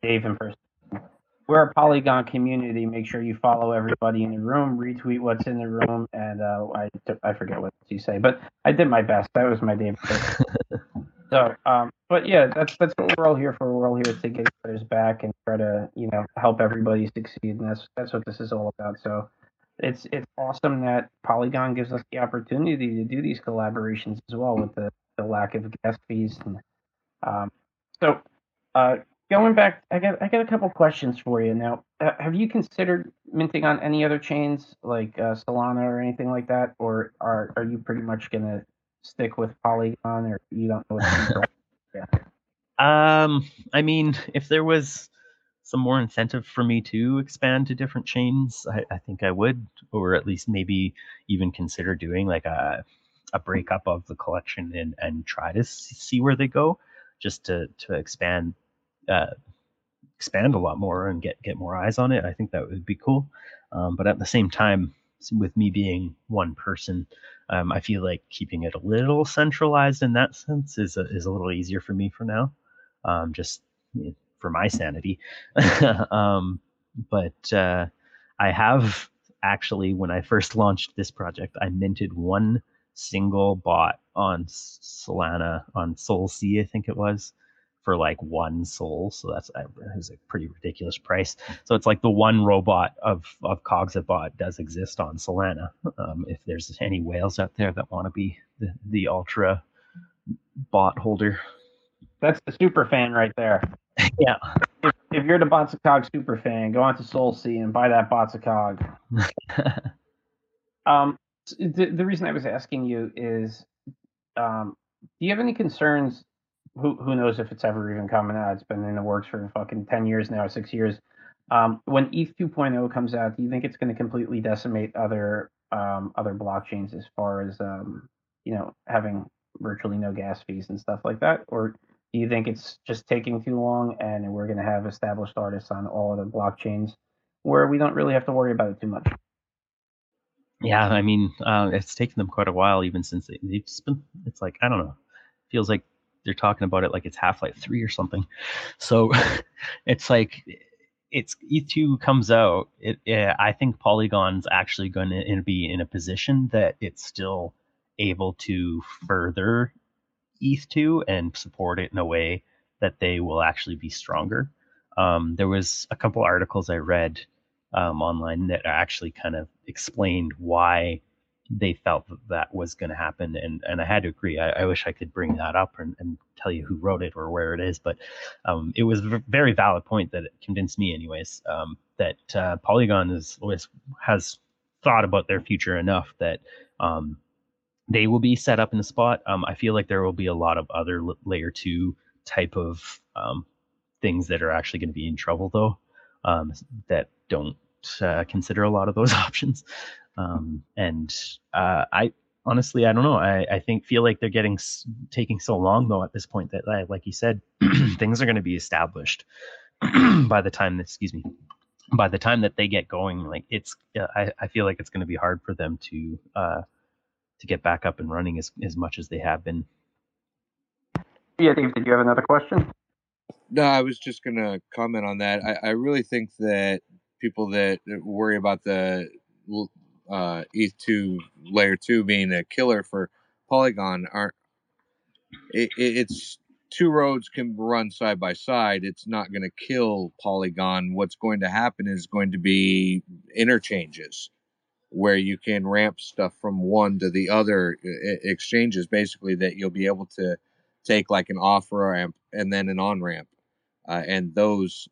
S1: Dave in person. We're a Polygon community. Make sure you follow everybody in the room, retweet what's in the room, and uh, I I forget what you say, but I did my best. That was my Dave. so, um, but yeah, that's that's what we're all here for. We're all here to get each other's back and try to you know help everybody succeed, and that's that's what this is all about. So, it's it's awesome that Polygon gives us the opportunity to do these collaborations as well with the the lack of gas fees. And, um, so Uh, going back, I got I got a couple questions for you now. Uh, have you considered minting on any other chains like uh, Solana or anything like that, or are are you pretty much gonna stick with Polygon, or you don't know what?
S2: yeah. Um, I mean, if there was some more incentive for me to expand to different chains, I, I think I would, or at least maybe even consider doing like a a breakup of the collection and and try to see where they go, just to to expand uh, expand a lot more and get get more eyes on it. I think that would be cool. Um, but at the same time, with me being one person, um, I feel like keeping it a little centralized in that sense is a, is a little easier for me for now. Um, just for my sanity. um, but uh, I have actually, when I first launched this project, I minted one single bot on Solana on SolSea, I think it was, for like one SOL. So that's that was a pretty ridiculous price. So it's like the one robot of of Cogsabot does exist on Solana. Um, if there's any whales out there that want to be the, the ultra bot holder.
S1: That's the super fan right there.
S2: yeah.
S1: If, if you're the Bots of Cog super fan, go on to SolSea and buy that Bots of Cog. um, the, the reason I was asking you is, um, do you have any concerns? Who who knows if it's ever even coming out? It's been in the works for fucking ten years now, six years. Um, when ETH 2.0 comes out, do you think it's going to completely decimate other um, other blockchains as far as um, you know having virtually no gas fees and stuff like that, or do you think it's just taking too long and we're going to have established artists on all other blockchains where we don't really have to worry about it too much?
S2: Yeah, I mean, uh, it's taken them quite a while, even since they, have been. It's like I don't know, feels like they're talking about it like it's Half Life Three or something. So it's like it's ETH2 comes out. It, it, I think Polygon's actually going to be in a position that it's still able to further ETH2 and support it in a way that they will actually be stronger. Um, there was a couple articles I read um, online that actually kind of explained why they felt that, that was going to happen, and and I had to agree. I, I wish I could bring that up and, and, tell you who wrote it or where it is, but um, it was a very valid point that convinced me, anyways, um, that uh, Polygon is always has thought about their future enough that um, they will be set up in a spot. Um, I feel like there will be a lot of other layer two type of um, things that are actually going to be in trouble though, um, that don't uh, consider a lot of those options. Um, and uh, I honestly, I don't know. I, I think feel like they're getting taking so long though at this point that, like you said, things are going to be established by the time. That, excuse me. By the time that they get going, like it's, I, I feel like it's going to be hard for them to uh, to get back up and running as, as much as they have been.
S1: Yeah, Dave, did you have another question?
S5: No, I was just going to comment on that. I, I really think that people that worry about the uh, ETH2 layer 2 being a killer for Polygon aren't. It, it's two roads can run side by side. It's not going to kill Polygon. What's going to happen is going to be interchanges where you can ramp stuff from one to the other exchanges basically that you'll be able to take like an off ramp and then an on ramp uh, and those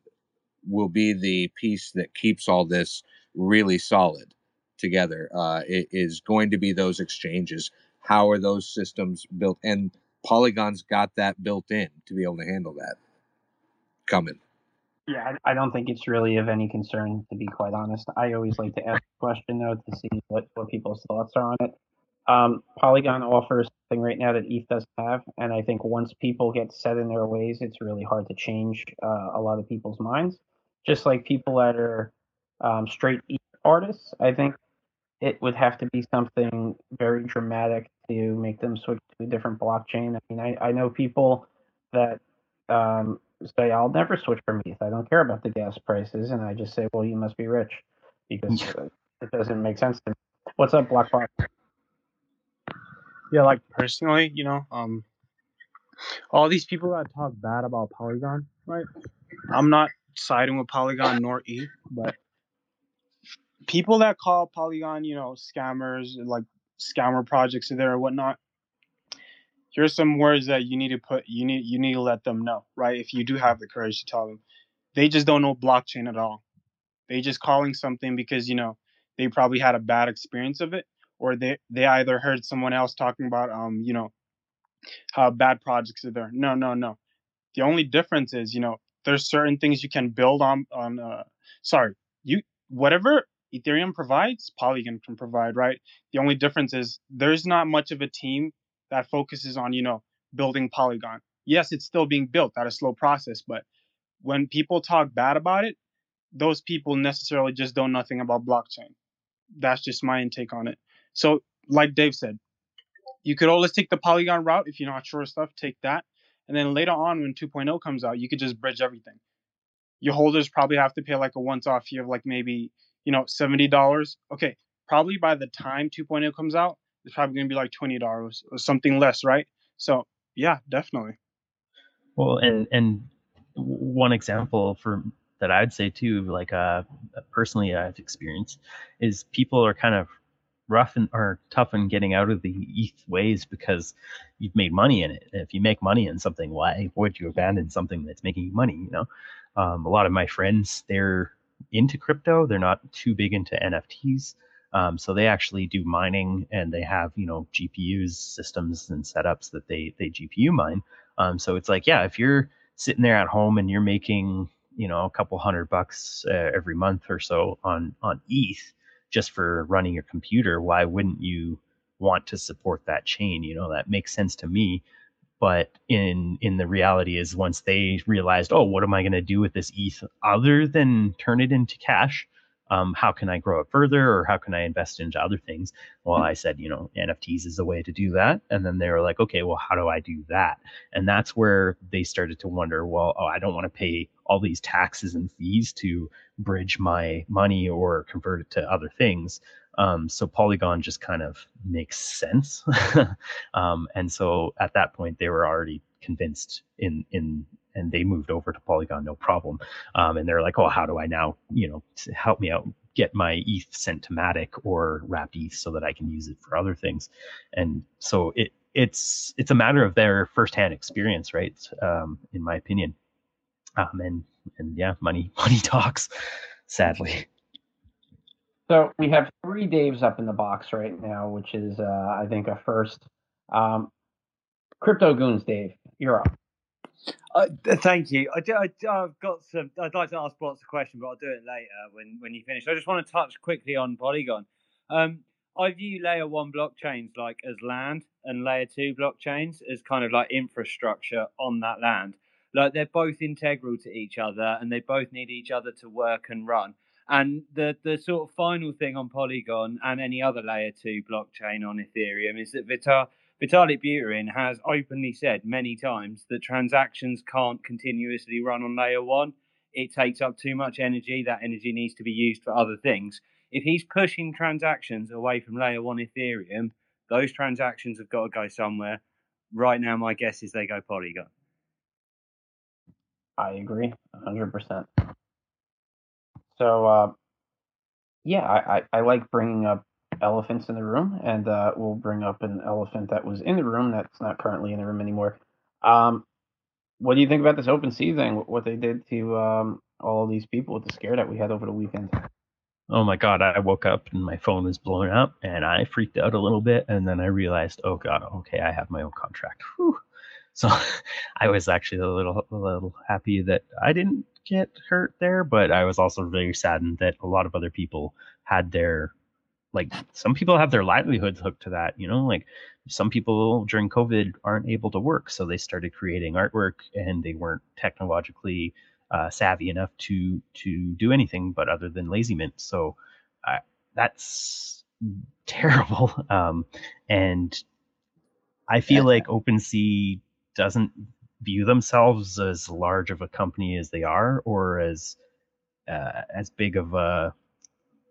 S5: will be the piece that keeps all this really solid together uh, it is going to be those exchanges how are those systems built and polygon's got that built in to be able to handle that coming
S1: yeah, I, don't think it's really of any concern, to be quite honest. I always like to ask a question, though, to see what, what people's thoughts are on it. Um, Polygon offers something right now that ETH doesn't have, and I think once people get set in their ways, it's really hard to change uh, a lot of people's minds. Just like people that are um, straight ETH artists, I think it would have to be something very dramatic to make them switch to a different blockchain. I mean, I, I know people that um, say I'll never switch from ETH. I don't care about the gas prices, and I just say, well, you must be rich because it doesn't make sense to me. What's up, BlockFi?
S4: Yeah, like personally, you know, um, all these people that talk bad about Polygon, right? I'm not siding with Polygon nor E, but people that call Polygon, you know, scammers, like scammer projects are there or whatnot, here's some words that you need to put you need you need to let them know right? If you do have the courage to tell them. They just don't know blockchain at all. They just calling something because you know they probably had a bad experience of it or they they either heard someone else talking about um you know how bad projects are there. No no no. The only difference is you know there's certain things you can build on on uh sorry you whatever ethereum provides polygon can provide right? The only difference is there's not much of a team that focuses on you know building polygon. Yes it's still being built at a slow process but when people talk bad about it those people necessarily just don't nothing about blockchain. That's just my intake on it so like dave said you could always take the polygon route if you're not sure of stuff take that. And then later on when 2.0 comes out you could just bridge everything. Your holders probably have to pay like a once-off fee of like maybe you know $70 okay probably by the time 2.0 comes out it's probably going to be like $20 or something less right? So yeah definitely.
S2: Well and and one example for that i'd say too like uh personally i've experienced is people are kind of rough and or tough in getting out of the ETH ways because you've made money in it. if you make money in something, why would you abandon something that's making you money? You know, um, a lot of my friends they're into crypto. They're not too big into NFTs. Um, so they actually do mining and they have you know GPUs systems and setups that they they GPU mine. Um, so it's like yeah, if you're sitting there at home and you're making you know a couple hundred bucks uh, every month or so on on ETH just for running your computer, why wouldn't you want to support that chain? You know, that makes sense to me. But in in the reality is once they realized, oh, what am I going to do with this ETH other than turn it into cash? Um, how can I grow it further or how can I invest into other things? Well, I said, you know, NFTs is the way to do that. And then they were like, okay, well, how do I do that? And that's where they started to wonder, well, oh, I don't want to pay all these taxes and fees to bridge my money or convert it to other things. Um, so Polygon just kind of makes sense. um, and so at that point, they were already convinced in in and they moved over to Polygon no problem. Um, and they're like, oh, how do I now, you know, help me out, get my ETH sent to Matic or wrapped ETH so that I can use it for other things. And so it it's it's a matter of their firsthand experience, right? Um, in my opinion. Um, and and yeah, money money talks, sadly.
S1: So we have three Daves up in the box right now, which is uh, I think a first. Um, Crypto Goons, Dave, you're up.
S6: Uh, thank you. I, have got some. I'd like to ask lots of questions, but I'll do it later when when you finish. I just want to touch quickly on Polygon. Um, I view layer one blockchains like as land, and layer two blockchains as kind of like infrastructure on that land. Like they're both integral to each other, and they both need each other to work and run. And the the sort of final thing on Polygon and any other layer two blockchain on Ethereum is that Vitar Vitalik Buterin has openly said many times that transactions can't continuously run on layer one. It takes up too much energy. That energy needs to be used for other things. If he's pushing transactions away from layer one Ethereum, those transactions have got to go somewhere. Right now, my guess is they go Polygon.
S1: I agree, 100%. So, uh, yeah, I, I, I like bringing up elephants in the room, and uh, we'll bring up an elephant that was in the room that's not currently in the room anymore. Um, what do you think about this OpenSea thing? What they did to um, all these people with the scare that we had over the weekend?
S2: Oh my god! I woke up and my phone was blowing up, and I freaked out a little bit, and then I realized, oh god, okay, I have my own contract. Whew. So I was actually a little, a little happy that I didn't get hurt there, but I was also very saddened that a lot of other people had their like some people have their livelihoods hooked to that you know like some people during covid aren't able to work so they started creating artwork and they weren't technologically uh, savvy enough to to do anything but other than lazy mint so uh, that's terrible um, and i feel yeah. like OpenSea doesn't view themselves as large of a company as they are or as uh, as big of a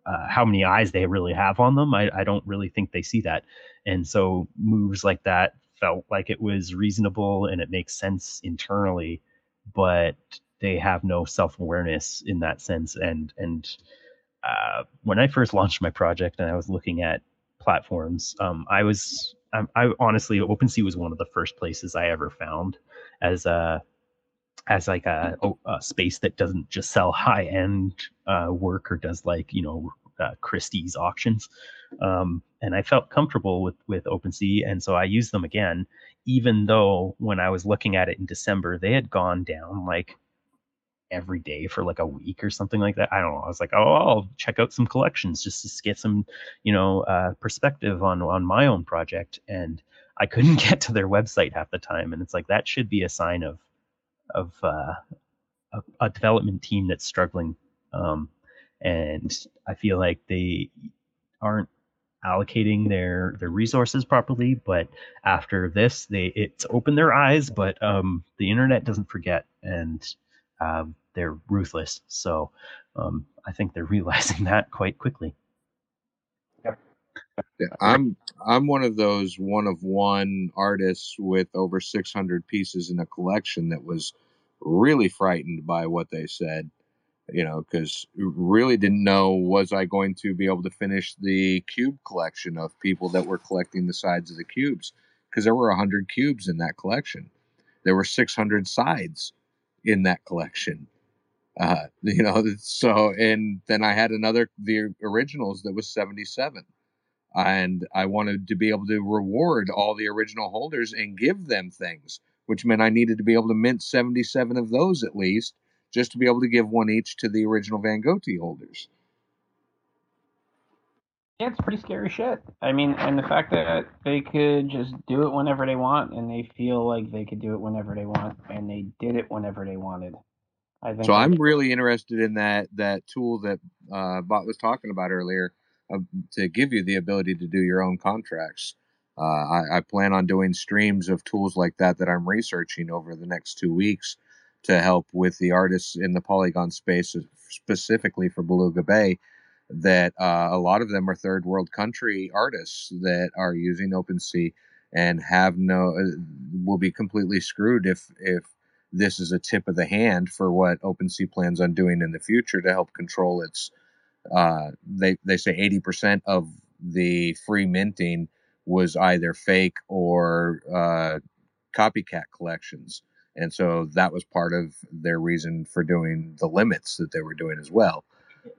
S2: uh, how many eyes they really have on them. I, I don't really think they see that. And so moves like that felt like it was reasonable and it makes sense internally, but they have no self awareness in that sense. And and uh, when I first launched my project and I was looking at platforms, um, I was I, I honestly OpenSea was one of the first places I ever found as a as like a, a space that doesn't just sell high end uh, work or does like you know uh, Christie's auctions. Um, and I felt comfortable with with OpenSea, and so I used them again, even though when I was looking at it in December, they had gone down like every day for like a week or something like that. I don't know. I was like, oh, I'll check out some collections just to get some, you know, uh, perspective on on my own project. And I couldn't get to their website half the time, and it's like that should be a sign of of uh, a, a, development team that's struggling. Um, and I feel like they aren't allocating their their resources properly but after this they it's opened their eyes but um the internet doesn't forget and um, they're ruthless so um i think they're realizing that quite quickly
S5: yeah, I'm I'm one of those one of one artists with over 600 pieces in a collection that was really frightened by what they said you know, because really didn't know was I going to be able to finish the cube collection of people that were collecting the sides of the cubes because there were 100 cubes in that collection. There were 600 sides in that collection. Uh, you know, so and then I had another the originals that was 77. And I wanted to be able to reward all the original holders and give them things, which meant I needed to be able to mint 77 of those at least just to be able to give one each to the original Van Gogh holders.
S1: Yeah, it's pretty scary shit. I mean, and the fact that they could just do it whenever they want, and they feel like they could do it whenever they want, and they did it whenever they wanted.
S5: I think. So I'm really interested in that that tool that uh, Bot was talking about earlier to give you the ability to do your own contracts. Uh, I, I plan on doing streams of tools like that that I'm researching over the next two weeks to help with the artists in the Polygon space, specifically for Beluga Bay. That uh, a lot of them are third world country artists that are using OpenSea and have no uh, will be completely screwed if if this is a tip of the hand for what OpenSea plans on doing in the future to help control its. Uh, they they say eighty percent of the free minting was either fake or uh, copycat collections and so that was part of their reason for doing the limits that they were doing as well.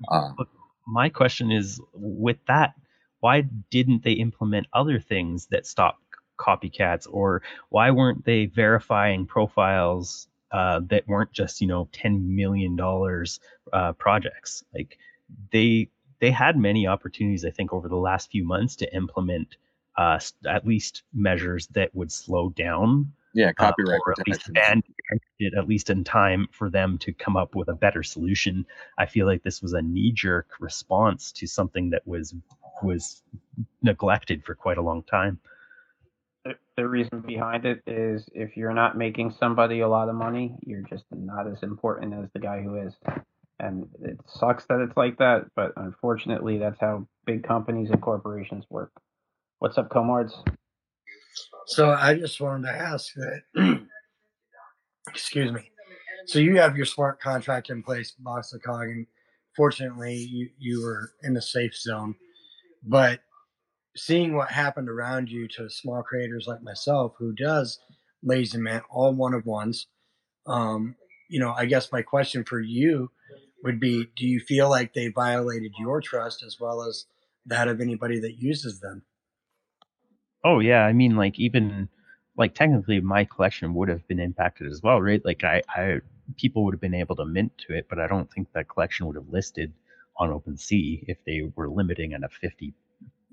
S2: Uh, my question is, with that, why didn't they implement other things that stop copycats, or why weren't they verifying profiles uh, that weren't just you know ten million dollars uh, projects? Like they they had many opportunities, I think, over the last few months to implement uh, at least measures that would slow down
S5: yeah, uh, copyright uh, or
S2: at least ban it at least in time for them to come up with a better solution. I feel like this was a knee jerk response to something that was was neglected for quite a long time.
S1: The, the reason behind it is if you're not making somebody a lot of money, you're just not as important as the guy who is. And it sucks that it's like that, but unfortunately, that's how big companies and corporations work. What's up, Comards?
S7: So I just wanted to ask that. excuse me. So you have your smart contract in place, Bots of Cog, and fortunately you you were in the safe zone. But seeing what happened around you to small creators like myself, who does lazy mint all one of ones, um, you know, I guess my question for you would be: Do you feel like they violated your trust as well as that of anybody that uses them?
S2: Oh yeah, I mean like even like technically my collection would have been impacted as well, right? Like I, I people would have been able to mint to it, but I don't think that collection would have listed on OpenSea if they were limiting at a 50,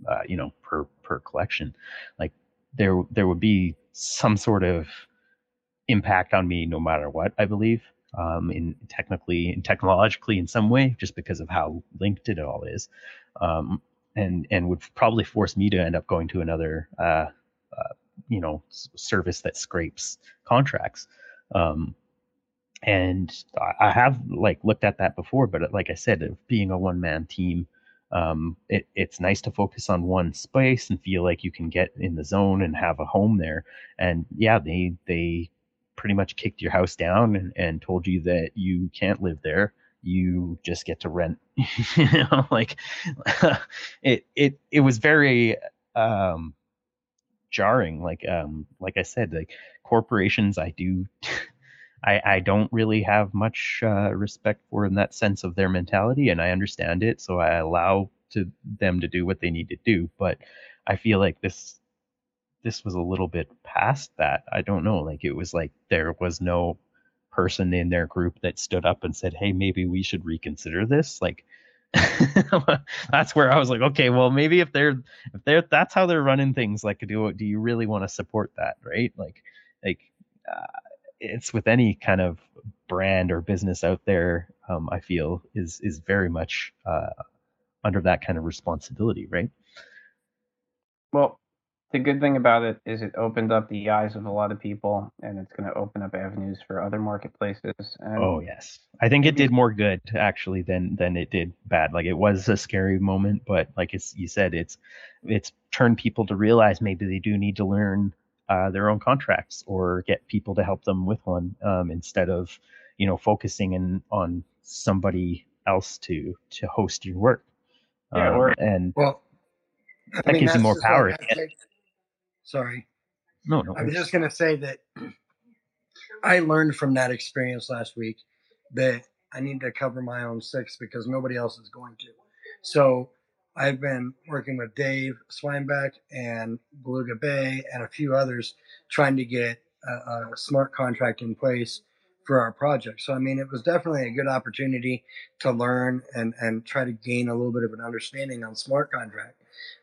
S2: uh, you know, per per collection. Like there there would be some sort of impact on me no matter what. I believe um, in technically and technologically in some way, just because of how linked it all is. Um, and and would probably force me to end up going to another uh, uh, you know service that scrapes contracts um, and I have like looked at that before but like i said being a one man team um, it, it's nice to focus on one space and feel like you can get in the zone and have a home there and yeah they they pretty much kicked your house down and, and told you that you can't live there you just get to rent you know like it it it was very um jarring. Like um like I said, like corporations, I do. I, I don't really have much uh, respect for in that sense of their mentality, and I understand it, so I allow to them to do what they need to do. But I feel like this this was a little bit past that. I don't know. Like it was like there was no person in their group that stood up and said, "Hey, maybe we should reconsider this." Like that's where I was like, okay, well, maybe if they're if they're that's how they're running things, like, do do you really want to support that, right? Like, like uh, it's with any kind of brand or business out there. Um, I feel is is very much uh, under that kind of responsibility, right?
S1: Well, the good thing about it is it opened up the eyes of a lot of people and it's going to open up avenues for other marketplaces and
S2: oh yes. I think it did more good actually than than it did bad. Like it was a scary moment but like it's you said it's it's turned people to realize maybe they do need to learn uh, their own contracts or get people to help them with one um, instead of you know focusing in on somebody else to to host your work.
S1: Yeah,
S2: um,
S1: or-
S2: and
S7: Well, I
S2: That gives you more power.
S7: I think- Sorry.
S2: no no
S7: I was just going to say that I learned from that experience last week that I need to cover my own six because nobody else is going to. So I've been working with Dave Swinebeck and Beluga Bay and a few others trying to get a, a smart contract in place for our project. So, I mean, it was definitely a good opportunity to learn and, and try to gain a little bit of an understanding on smart contract.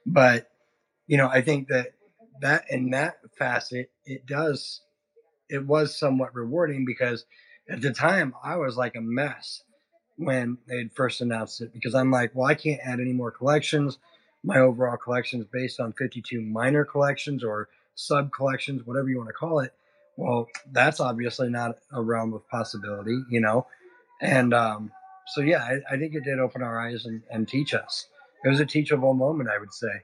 S7: But, you know, I think that that in that facet, it does, it was somewhat rewarding because at the time I was like a mess when they had first announced it because I'm like, well, I can't add any more collections. My overall collection is based on 52 minor collections or sub collections, whatever you want to call it. Well, that's obviously not a realm of possibility, you know? And um, so, yeah, I, I think it did open our eyes and, and teach us. It was a teachable moment, I would say.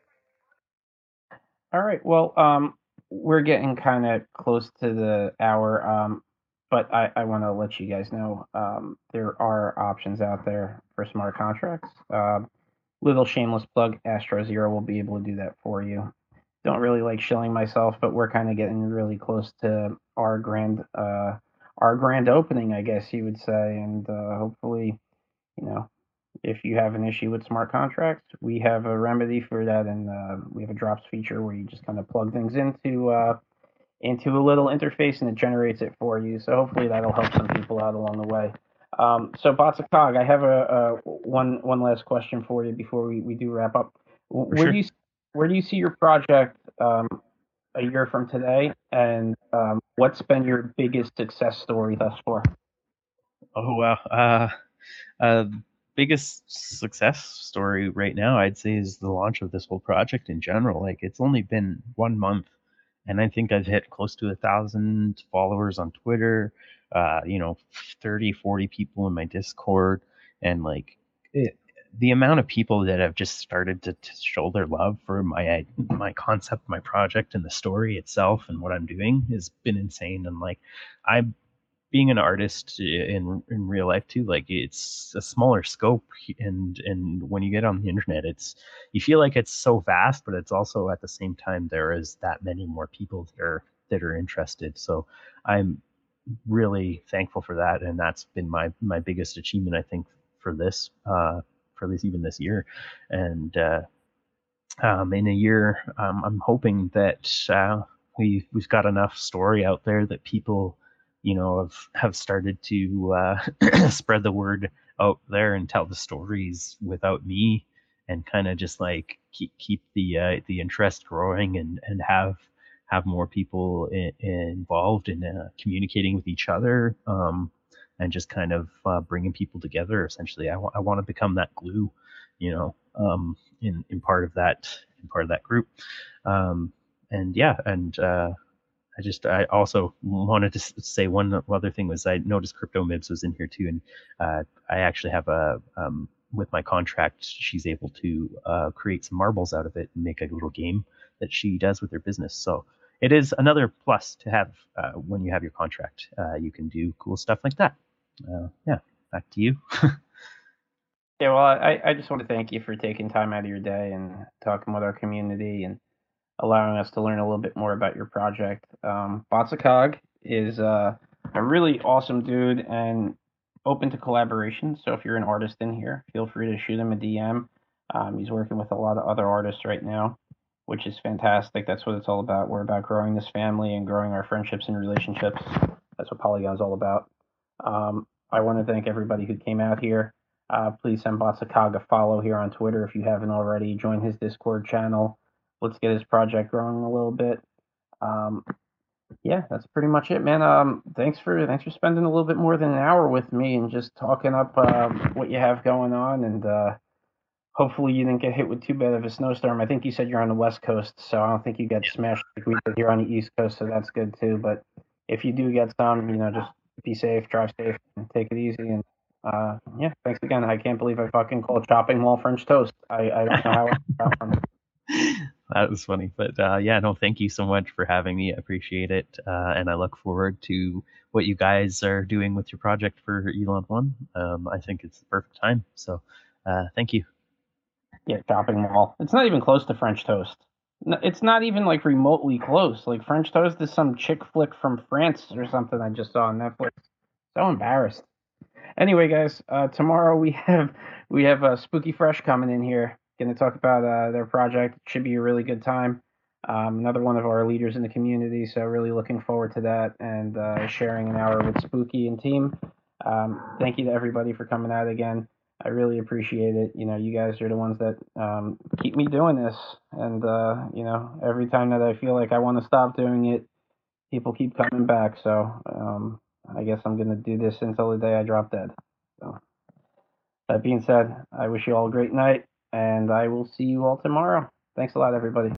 S1: All right. Well, um, we're getting kind of close to the hour, um, but I, I want to let you guys know um, there are options out there for smart contracts. Um, little shameless plug: Astro Zero will be able to do that for you. Don't really like shilling myself, but we're kind of getting really close to our grand uh, our grand opening, I guess you would say, and uh, hopefully, you know, if you have an issue with smart contracts, we have a remedy for that, and uh, we have a drops feature where you just kind of plug things into uh, into a little interface and it generates it for you. So hopefully that'll help some people out along the way. Um, so Bots of Cog, I have a, a one one last question for you before we, we do wrap up. Where
S2: sure.
S1: do you where do you see your project um, a year from today, and um, what's been your biggest success story thus far?
S2: Oh wow. Uh, uh, biggest success story right now, I'd say, is the launch of this whole project in general. Like, it's only been one month, and I think I've hit close to a thousand followers on Twitter. Uh, you know, 30, 40 people in my Discord, and like it, the amount of people that have just started to, to show their love for my my concept, my project, and the story itself, and what I'm doing has been insane. And like, I being an artist in in real life too like it's a smaller scope and and when you get on the internet it's you feel like it's so vast but it's also at the same time there is that many more people that are that are interested. So i'm really thankful for that and that's been my my biggest achievement i think for this uh for this even this year. And uh um in a year um, i'm hoping that uh we we've got enough story out there that people you know have have started to uh, spread the word out there and tell the stories without me and kind of just like keep keep the uh, the interest growing and and have have more people in, involved in uh, communicating with each other um, and just kind of uh, bringing people together essentially. I want to become that glue you know um, in in part of that in part of that group. Um, and yeah and uh, I just I also wanted to say one other thing was I noticed Crypto Mibs was in here too, and uh, I actually have a um, with my contract she's able to uh, create some marbles out of it and make a little game that she does with her business. So it is another plus to have uh, when you have your contract. Uh, you can do cool stuff like that. Uh, yeah, back to you.
S1: Yeah, well, I, I just want to thank you for taking time out of your day and talking with our community and allowing us to learn a little bit more about your project. Um, is uh, a really awesome dude and open to collaboration. So if you're an artist in here, feel free to shoot him a DM. Um, he's working with a lot of other artists right now, which is fantastic. That's what it's all about. We're about growing this family and growing our friendships and relationships. That's what Polygon's all about. Um, I want to thank everybody who came out here. Uh, please send Bots of Cog a follow here on Twitter if you haven't already. Join his Discord channel. Let's get his project growing a little bit. Um, yeah, that's pretty much it, man. Um, thanks for thanks for spending a little bit more than an hour with me and just talking up um, what you have going on. And uh, hopefully you didn't get hit with too bad of a snowstorm. I think you said you're on the west coast, so I don't think you got smashed like we did here on the east coast. So that's good too. But if you do get some, you know, just be safe, drive safe, and take it easy. And uh, yeah, thanks again. I can't believe I fucking called chopping mall French toast. I, I don't know how.
S2: That was funny. But uh, yeah, no, thank you so much for having me. I appreciate it. Uh, and I look forward to what you guys are doing with your project for Elon One. Um, I think it's the perfect time. So uh, thank you.
S1: Yeah, chopping mall. It's not even close to French toast. It's not even like remotely close. Like French toast is some chick flick from France or something I just saw on Netflix. So embarrassed. Anyway, guys, uh, tomorrow we have we have uh, Spooky Fresh coming in here going to talk about uh, their project. It should be a really good time. Um, another one of our leaders in the community, so really looking forward to that and uh, sharing an hour with Spooky and team. Um, thank you to everybody for coming out again. I really appreciate it. You know, you guys are the ones that um, keep me doing this, and uh, you know, every time that I feel like I want to stop doing it, people keep coming back. So um, I guess I'm to do this until the day I drop dead. So that being said, I wish you all a great night and I will see you all tomorrow. Thanks a lot, everybody.